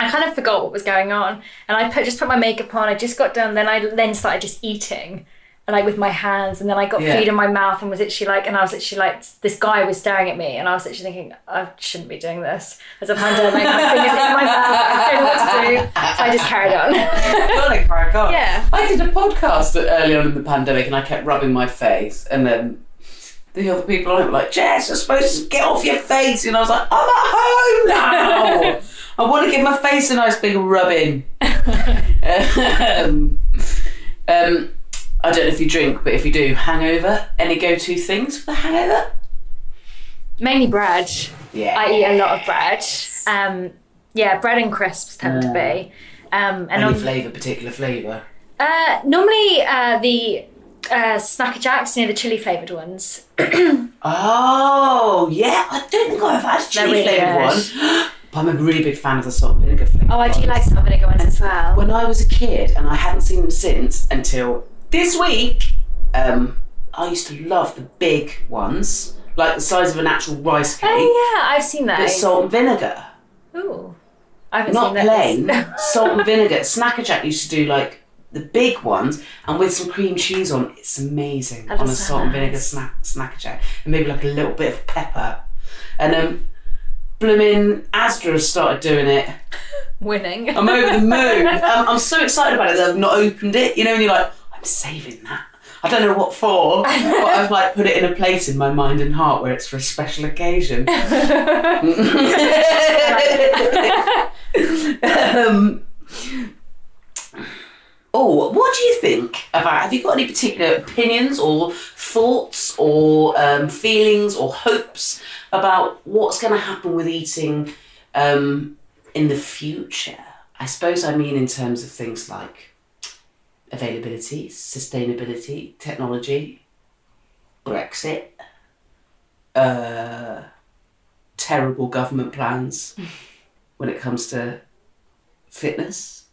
I kind of forgot what was going on, and I put just put my makeup on. I just got done. Then I then started just eating, like with my hands, and then I got Yeah. food in my mouth and was literally like, and I was literally like, this guy was staring at me, and I was literally thinking, I shouldn't be doing this. There's a pandemic, my fingers in my mouth, I don't know what to do. So I just carried on. Gotta crack on. Yeah. I did a podcast early on in the pandemic and I kept rubbing my face and then the other people on it were like, Jess, you're supposed to get off your face. And I was like, I'm at home now. I want to give my face a nice big rubbing. um, um, I don't know if you drink, but if you do, hangover. Any go-to things for the hangover? Mainly bread. Yeah. I eat a lot of bread. Um, yeah, bread and crisps tend to be. Um, and Any on, flavour, particular flavour? uh, normally uh, the uh, Snack a Jacks, you know, the chili flavoured ones. Oh, yeah. I don't think I've had chili really flavoured one. But I'm a really big fan of the salt and vinegar flavour. Oh, I do like some vinegar ones as well. when I was a kid, and I hadn't seen them since until this week, um, I used to love the big ones, like the size of an actual rice cake, Oh yeah, I've seen that. those. salt and vinegar, Ooh, I haven't not seen plain. salt and vinegar. Snack a Jack used to do like the big ones, and with some cream cheese on. It's amazing That on a salt and vinegar nice. snack Snacker Jack, and maybe like a little bit of pepper, and um. Blooming Asda has started doing it. Winning. I'm over the moon. I'm, I'm so excited about it that I've not opened it. You know, and you're like, I'm saving that. I don't know what for, but I've like put it in a place in my mind and heart where it's for a special occasion. um, oh, what do you think about? Have you got any particular opinions or thoughts or um, feelings or hopes about what's going to happen with eating um, in the future? I suppose I mean in terms of things like availability, sustainability, technology, Brexit, uh, terrible government plans when it comes to fitness.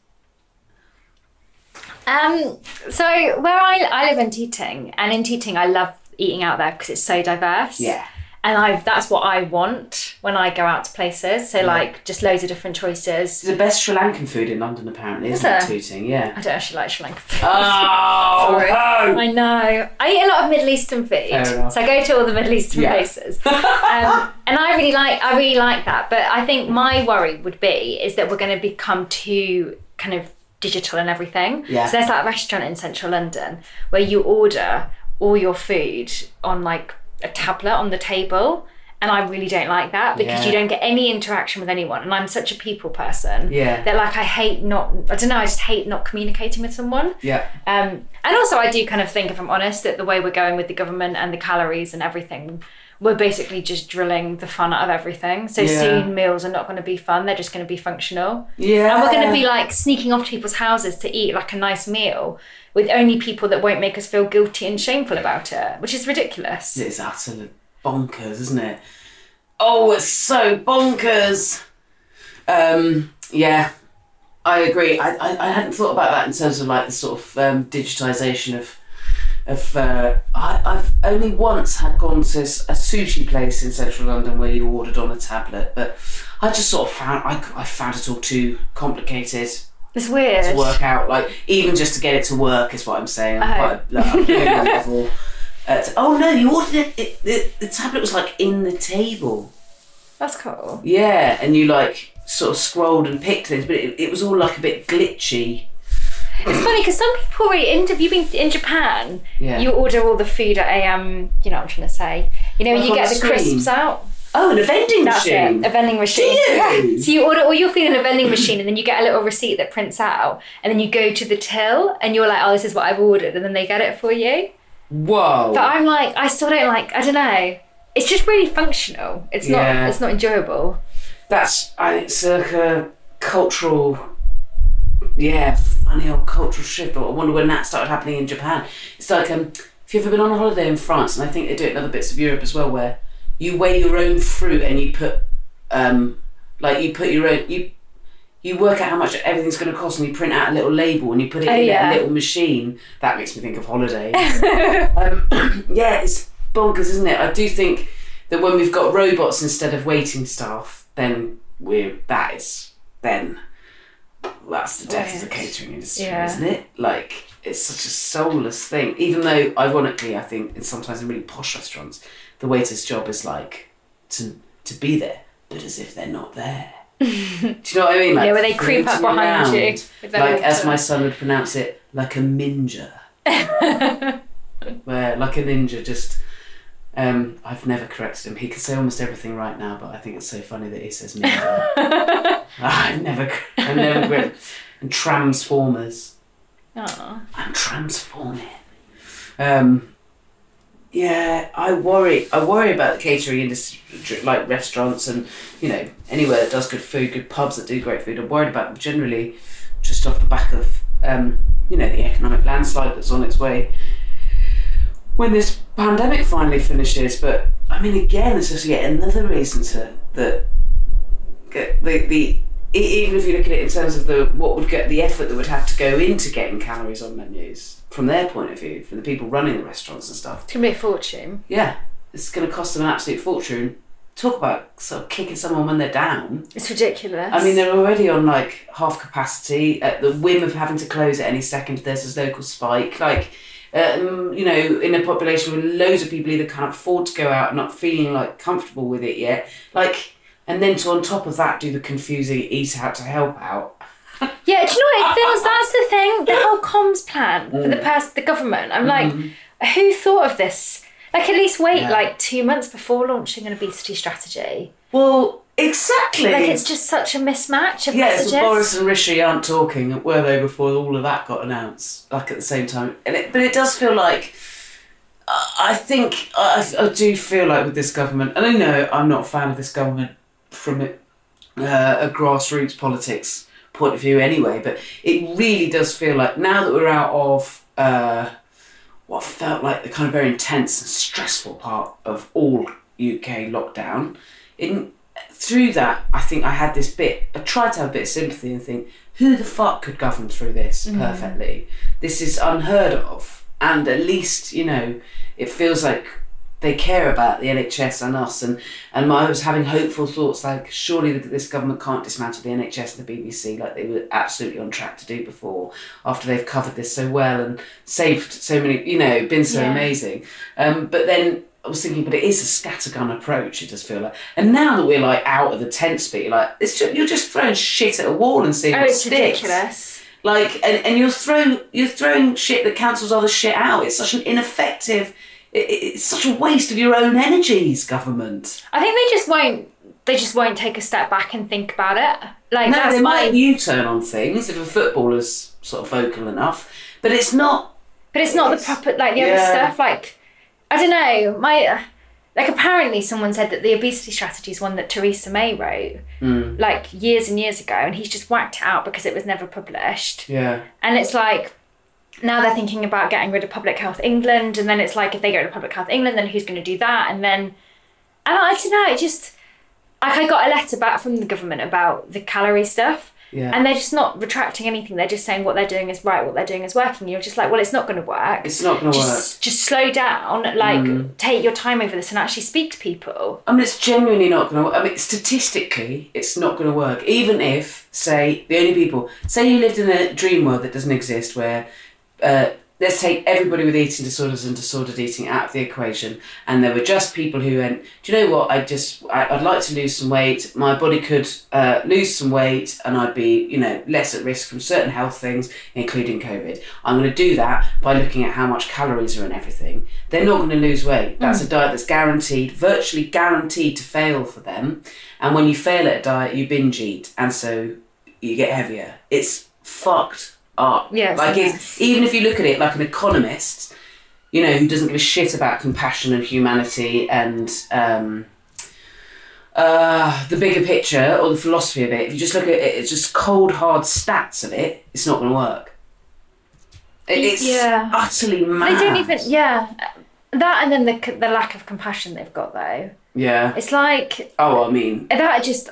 Um, so where I, I live in Tooting, and in Tooting I love eating out there because it's so diverse. Yeah. And I've—that's what I want when I go out to places. So like just loads of different choices. It's the best Sri Lankan food in London, apparently, Is isn't it? it? Tooting, yeah. I don't actually like Sri Lankan food. Oh, Sorry. ho! I know. I eat a lot of Middle Eastern food, so I go to all the Middle Eastern Yeah. places, um, and I really like. I really like that. But I think my worry would be is that we're going to become too kind of digital and everything. Yeah. So there's that restaurant in central London where you order all your food on like a tablet on the table. And I really don't like that because Yeah. you don't get any interaction with anyone. And I'm such a people person Yeah. that like I hate not, I don't know, I just hate not communicating with someone. Yeah. Um, and also, I do kind of think, if I'm honest, that the way we're going with the government and the calories and everything, we're basically just drilling the fun out of everything. So Yeah. soon meals are not going to be fun; they're just going to be functional. Yeah. And we're going to be like sneaking off to people's houses to eat like a nice meal with only people that won't make us feel guilty and shameful about it, which is ridiculous. It's utterly bonkers, isn't it? Oh, it's so bonkers. Um, yeah, I agree. I, I, I hadn't thought about that in terms of like the sort of um, digitization of of. Uh, I, I've only once had gone to a sushi place in central London where you ordered on a tablet, but I just sort of found I, I found it all too complicated It's weird. to work out. Like even just to get it to work is what I'm saying. I'm Oh. quite like, I'm level. Uh, t- oh no, you ordered it, it the, the tablet was like in the table. That's cool. Yeah, and you like sort of scrolled and picked things, but it, it was all like a bit glitchy. It's funny because some people really in, have you been in Japan? Yeah. You order all the food at a um, you know what I'm trying to say. You know, Like you get the screen? crisps out. Oh, and a vending That's machine. it, a vending machine. Yeah. So you order all your food in a vending machine, and then you get a little receipt that prints out, and then you go to the till, and you're like, "Oh, this is what I've ordered," and then they get it for you. Whoa. But I'm like, I still don't like. I don't know. It's just really functional. It's not. It's not enjoyable. That's I think circa cultural. Yeah, funny old cultural shift. But I wonder when that started happening in Japan. It's like um, if you've ever been on a holiday in France, and I think they do it in other bits of Europe as well, where you weigh your own fruit and you put um, like you put your own you. You work out how much everything's going to cost, and you print out a little label, and you put it Oh, in yeah. a little machine. That makes me think of holidays. um, yeah, it's bonkers, isn't it? I do think that when we've got robots instead of waiting staff, then we're that is then that's the death of the catering industry, Yeah. isn't it? Like it's such a soulless thing. Even though, ironically, I think in sometimes in really posh restaurants, the waiter's job is like to to be there, but as if they're not there. Do you know what I mean? Like Yeah, where they creep up behind you around, their like as my son would pronounce it, like a ninja. where like a ninja just. Um, I've never corrected him. He can say almost everything right now, but I think it's so funny that he says ninja. I've never, I've never corrected. And transformers. Aw. I'm transforming. Um, yeah, I worry. I worry about the catering industry, like restaurants and you know anywhere that does good food, good pubs that do great food. I'm worried about them generally, just off the back of um, you know the economic landslide that's on its way. When this pandemic finally finishes, but I mean, again, it's just yet another reason to that get the the even if you look at it in terms of the what would get the effort that would have to go into getting calories on menus from their point of view, from the people running the restaurants and stuff. It's gonna be a fortune. Yeah, it's going to cost them an absolute fortune. Talk about sort of kicking someone when they're down. It's ridiculous. I mean, they're already on like half capacity at the whim of having to close at any second. if There's a local spike, like. Um, you know, in a population with loads of people either can't afford to go out, not feeling like comfortable with it yet, like, and then to on top of that do the confusing eat out to help out. Yeah, do you know what it feels? That's the thing. The whole comms plan for Mm. the pers- the government. I'm like, who thought of this? Like, at least wait Yeah. like two months before launching an obesity strategy. Well, exactly. Like, it's just such a mismatch of Yeah, messages. so Boris and Rishi aren't talking, were they, before all of that got announced? Like at the same time, and it, but it does feel like. I I think I, I do feel like with this government, and I know I'm not a fan of this government from it, uh, a grassroots politics point of view anyway, but it really does feel like now that we're out of uh, what felt like the kind of very intense and stressful part of all UK lockdown, in through that, I think I had this bit. I tried to have a bit of sympathy and think, who the fuck could govern through this perfectly? This is unheard of, and at least you know, it feels like they care about the NHS and us. And and I was having hopeful thoughts like, surely this government can't dismantle the NHS and the BBC like they were absolutely on track to do before, after they've covered this so well and saved so many, you know, been so Yeah. amazing. Um, but then I was thinking, but it is a scattergun approach. It does feel like, and now that we're like out of the tent speed, like it's just, you're just throwing shit at a wall and seeing oh, what it's sticks. ridiculous. Like, and, and you're throwing you're throwing shit that cancels other shit out. It's such an ineffective. It, it- it's such a waste of your own energies, government. I think they just won't. They just won't take a step back and think about it. Like No, that's they my. might U-turn on things if a footballer's sort of vocal enough, but it's not. But it's not the It's- proper like the other stuff. Like I don't know. My like apparently someone said that the obesity strategy is one that Theresa May wrote Hmm. like years and years ago, and he's just whacked it out because it was never published. Yeah. And it's like now they're thinking about getting rid of Public Health England, and then it's like if they get rid of Public Health England, then who's going to do that? And then and I don't know. It just like I got a letter back from the government about the calorie stuff. Yeah. And they're just not retracting anything. They're just saying what they're doing is right, what they're doing is working. You're just like, well, it's not going to work. It's not going to work. Mm. just, just slow down, like take your time over this and actually speak to people. I mean, it's genuinely not going to. work. I mean, statistically, it's not going to work. Even if, say, the only people, say you lived in a dream world that doesn't exist, where uh, let's take everybody with eating disorders and disordered eating out of the equation, and there were just people who went, do you know what? I just, I, I'd like to lose some weight. My body could uh, lose some weight, and I'd be, you know, less at risk from certain health things, including COVID. I'm going to do that by looking at how much calories are in everything. They're not going to lose weight. That's a diet that's guaranteed, virtually guaranteed to fail for them. And when you fail at a diet, you binge eat, and so you get heavier. It's fucked up. Yeah, like it's, even if you look at it like an economist, you know, who doesn't give a shit about compassion and humanity and um, uh, the bigger picture or the philosophy of it, if you just look at it, it's just cold, hard stats of it, it's not going to work. It's Yeah. utterly mad. They don't even, yeah. That and then the the lack of compassion they've got though. Yeah. It's like Oh, I mean, that just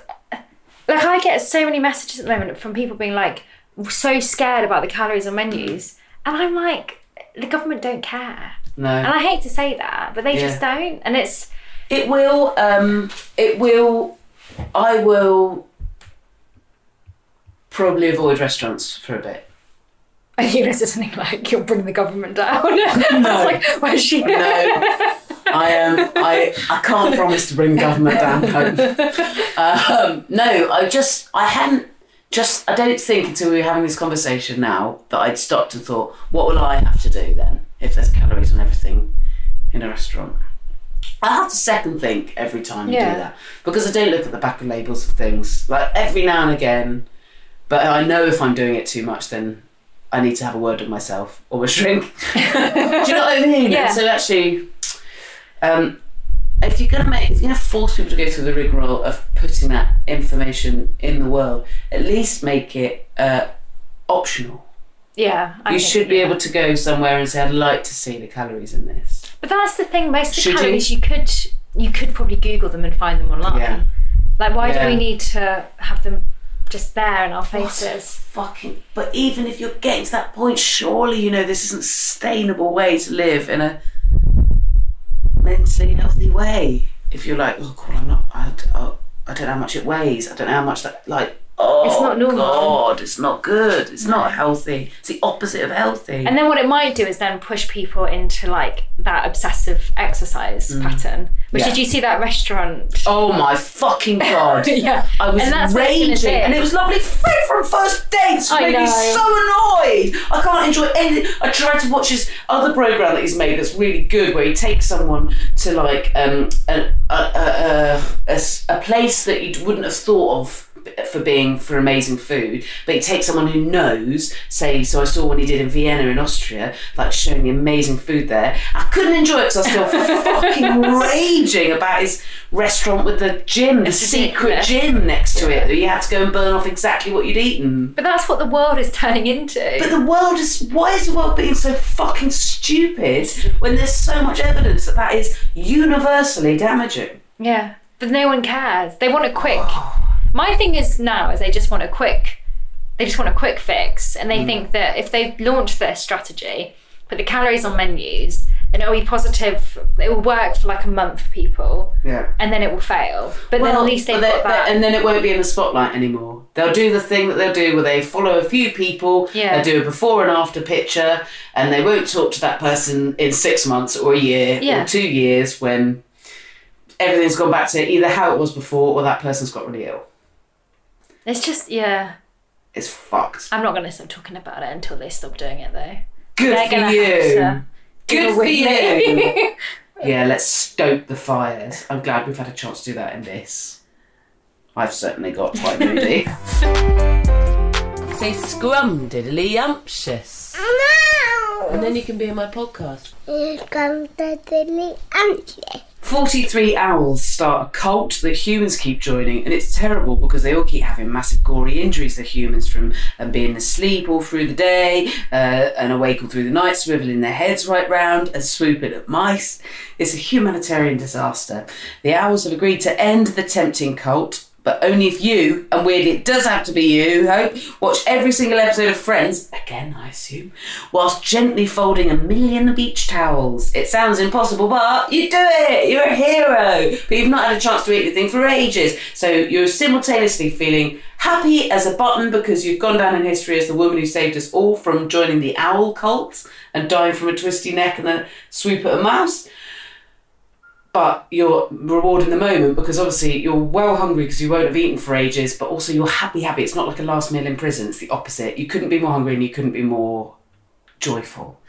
like I get so many messages at the moment from people being like so scared about the calories on menus, and I'm like, the government don't care. no. And I hate to say that, but they just don't. And it's It will. Um, it will. I will probably avoid restaurants for a bit. Think you something like you'll bring the government down. no. like, where's she? No, I am. I I can't promise to bring government down home. Um, no, I just I hadn't just I don't think until we were having this conversation now that I'd stopped and thought, what will I have to do then if there's calories on everything in a restaurant? I have to second think every time you Yeah. do that because I don't look at the back of labels of things like every now and again. But I know if I'm doing it too much, then I need to have a word with myself or a shrink. do you know what I mean? Yeah. So actually, um, if you're gonna make, if you're gonna force people to go through the rigmarole of putting that information in the world, at least make it uh, optional. Yeah, I you think- should be able to go somewhere and say, "I'd like to see the calories in this." But that's the thing. Most of the Should you? calories you? could you could probably Google them and find them online. Yeah. Like, why Yeah. do we need to have them just there in our faces? Fucking. But even if you're getting to that point, surely you know this isn't a sustainable way to live in a mentally healthy way. If you're like, oh god, I'm not. I, oh, I don't know how much it weighs. I don't know how much that like. Oh, It's not normal. God, it's not good. It's not healthy. It's the opposite of healthy. And then what it might do is then push people into like that obsessive exercise pattern. Which Mm. Yeah. did you see that restaurant? oh my fucking god. yeah, I was and that's what it's gonna raging, and it was lovely. Fred from first dates I made me know. so annoyed. I can't enjoy anything. I tried to watch his other program that he's made that's really good, where he takes someone to like um a a, a, a, a s- a place that you wouldn't have thought of for being for amazing food but he takes someone who knows say so I saw when he did in Vienna in Austria like showing the amazing food there I couldn't enjoy it because I was still fucking raging about his restaurant with the gym the secret gym next to it that you had to go and burn off exactly what you'd eaten But that's what the world is turning into. but the world is why is the world being so fucking stupid when there's so much evidence that that is universally damaging Yeah, but no one cares. They want a quick. My thing is now is they just want a quick. They just want a quick fix, and they Mm. think that if they launch their strategy, put the calories on menus, then it'll be positive. It will work for like a month for people, yeah and then it will fail. But then at least they've got that. and then it won't be in the spotlight anymore. They'll do the thing that they'll do where they follow a few people, Yeah. they'll do a before and after picture, and they won't talk to that person in six months or a year Yeah. or two years when everything's gone back to either how it was before or that person's got really ill. It's just yeah. It's fucked. I'm not going to stop talking about it until they stop doing it though. Good They're for you. Good for you. yeah, let's stoke the fires. I'm glad we've had a chance to do that in this. I've certainly got quite moody. Say scrum diddly umptious. And then you can be in my podcast. 43 owls start a cult that humans keep joining, and it's terrible because they all keep having massive gory injuries, the humans, from um, being asleep all through the day uh, and awake all through the night, swiveling their heads right round and swooping at mice. It's a humanitarian disaster. The owls have agreed to end the tempting cult. But only if you, and weird, it does have to be you, Hope, watch every single episode of Friends, again I assume, whilst gently folding a million beach towels. It sounds impossible, but you do it! You're a hero! But you've not had a chance to eat anything for ages. So you're simultaneously feeling happy as a button because you've gone down in history as the woman who saved us all from joining the owl cult and dying from a twisty neck and a swoop at a mouse but you're rewarding the moment because obviously you're well hungry because you won't have eaten for ages, but also you're happy, happy. It's not like a last meal in prison, it's the opposite. You couldn't be more hungry and you couldn't be more joyful.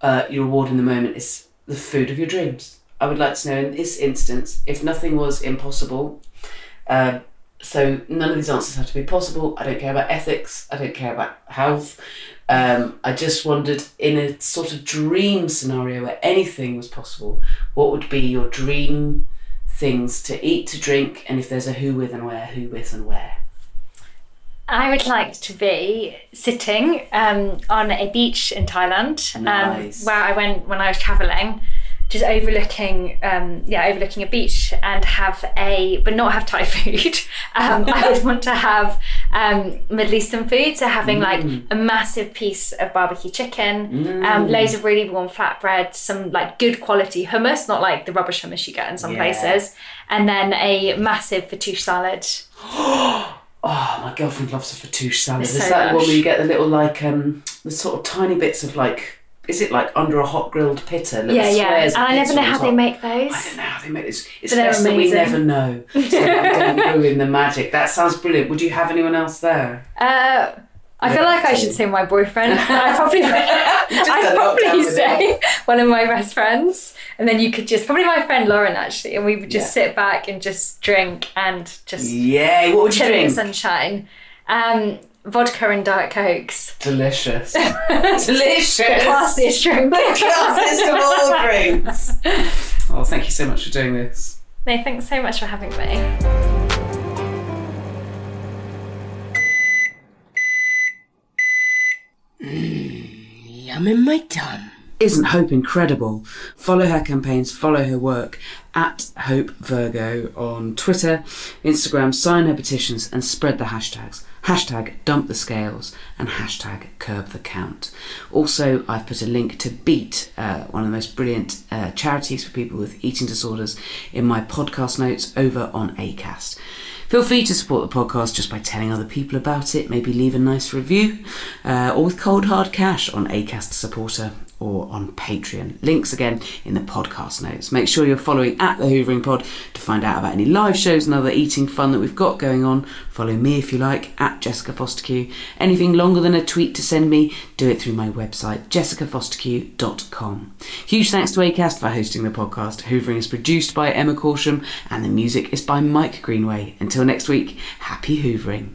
Uh, your reward in the moment is the food of your dreams. I would like to know in this instance if nothing was impossible. Um, so none of these answers have to be possible. I don't care about ethics. I don't care about health. Um, I just wondered in a sort of dream scenario where anything was possible, what would be your dream things to eat, to drink, and if there's a who with and where, who with and where? I would like to be sitting um, on a beach in Thailand, Nice. um, where I went when I was traveling, just overlooking, um, yeah, overlooking a beach, and have a, but not have Thai food. Um, I would want to have um, Middle Eastern food, so having like a massive piece of barbecue chicken, um, loads of really warm flatbread, some like good quality hummus, not like the rubbish hummus you get in some Yeah. places, and then a massive fattoush salad. Oh, my girlfriend loves a fatouche salad. It's Is so that the one where you get the little like um the sort of tiny bits of like is it like under a hot grilled pitta? Little Yeah, yeah. And I never know how they make those. I don't know how they make this. It's But best that we never know. So that we don't ruin the magic. That sounds brilliant. Would you have anyone else there? Uh, I feel like I should say my boyfriend. I probably, I'd probably say one of my best friends, and then you could just probably my friend Lauren actually, and we would just Yeah. sit back and just drink and just Yeah. What would you chill in the sunshine. Um, vodka and diet cokes. Delicious. Delicious. Classiest drink. Classiest of all drinks. Oh, thank you so much for doing this. No, thanks so much for having me. Mm, yum in my tum. Isn't Hope incredible? Follow her campaigns, follow her work at Hope Virgo on Twitter, Instagram, sign her petitions and spread the hashtags. Hashtag dump the scales and hashtag curb the count. Also, I've put a link to Beat, uh, one of the most brilliant uh, charities for people with eating disorders, in my podcast notes over on ACAST. Feel free to support the podcast just by telling other people about it, maybe leave a nice review, uh, or with cold hard cash on ACAST Supporter or on Patreon. Links again in the podcast notes. Make sure you're following at the Hoovering Pod to find out about any live shows and other eating fun that we've got going on. Follow me if you like at Jessica Fostekew. Anything longer than a tweet to send me, do it through my website jessicafostekew.com. Huge thanks to Acast for hosting the podcast. Hoovering is produced by Emma Corsham and the music is by Mike Greenway. Until next week, happy Hoovering.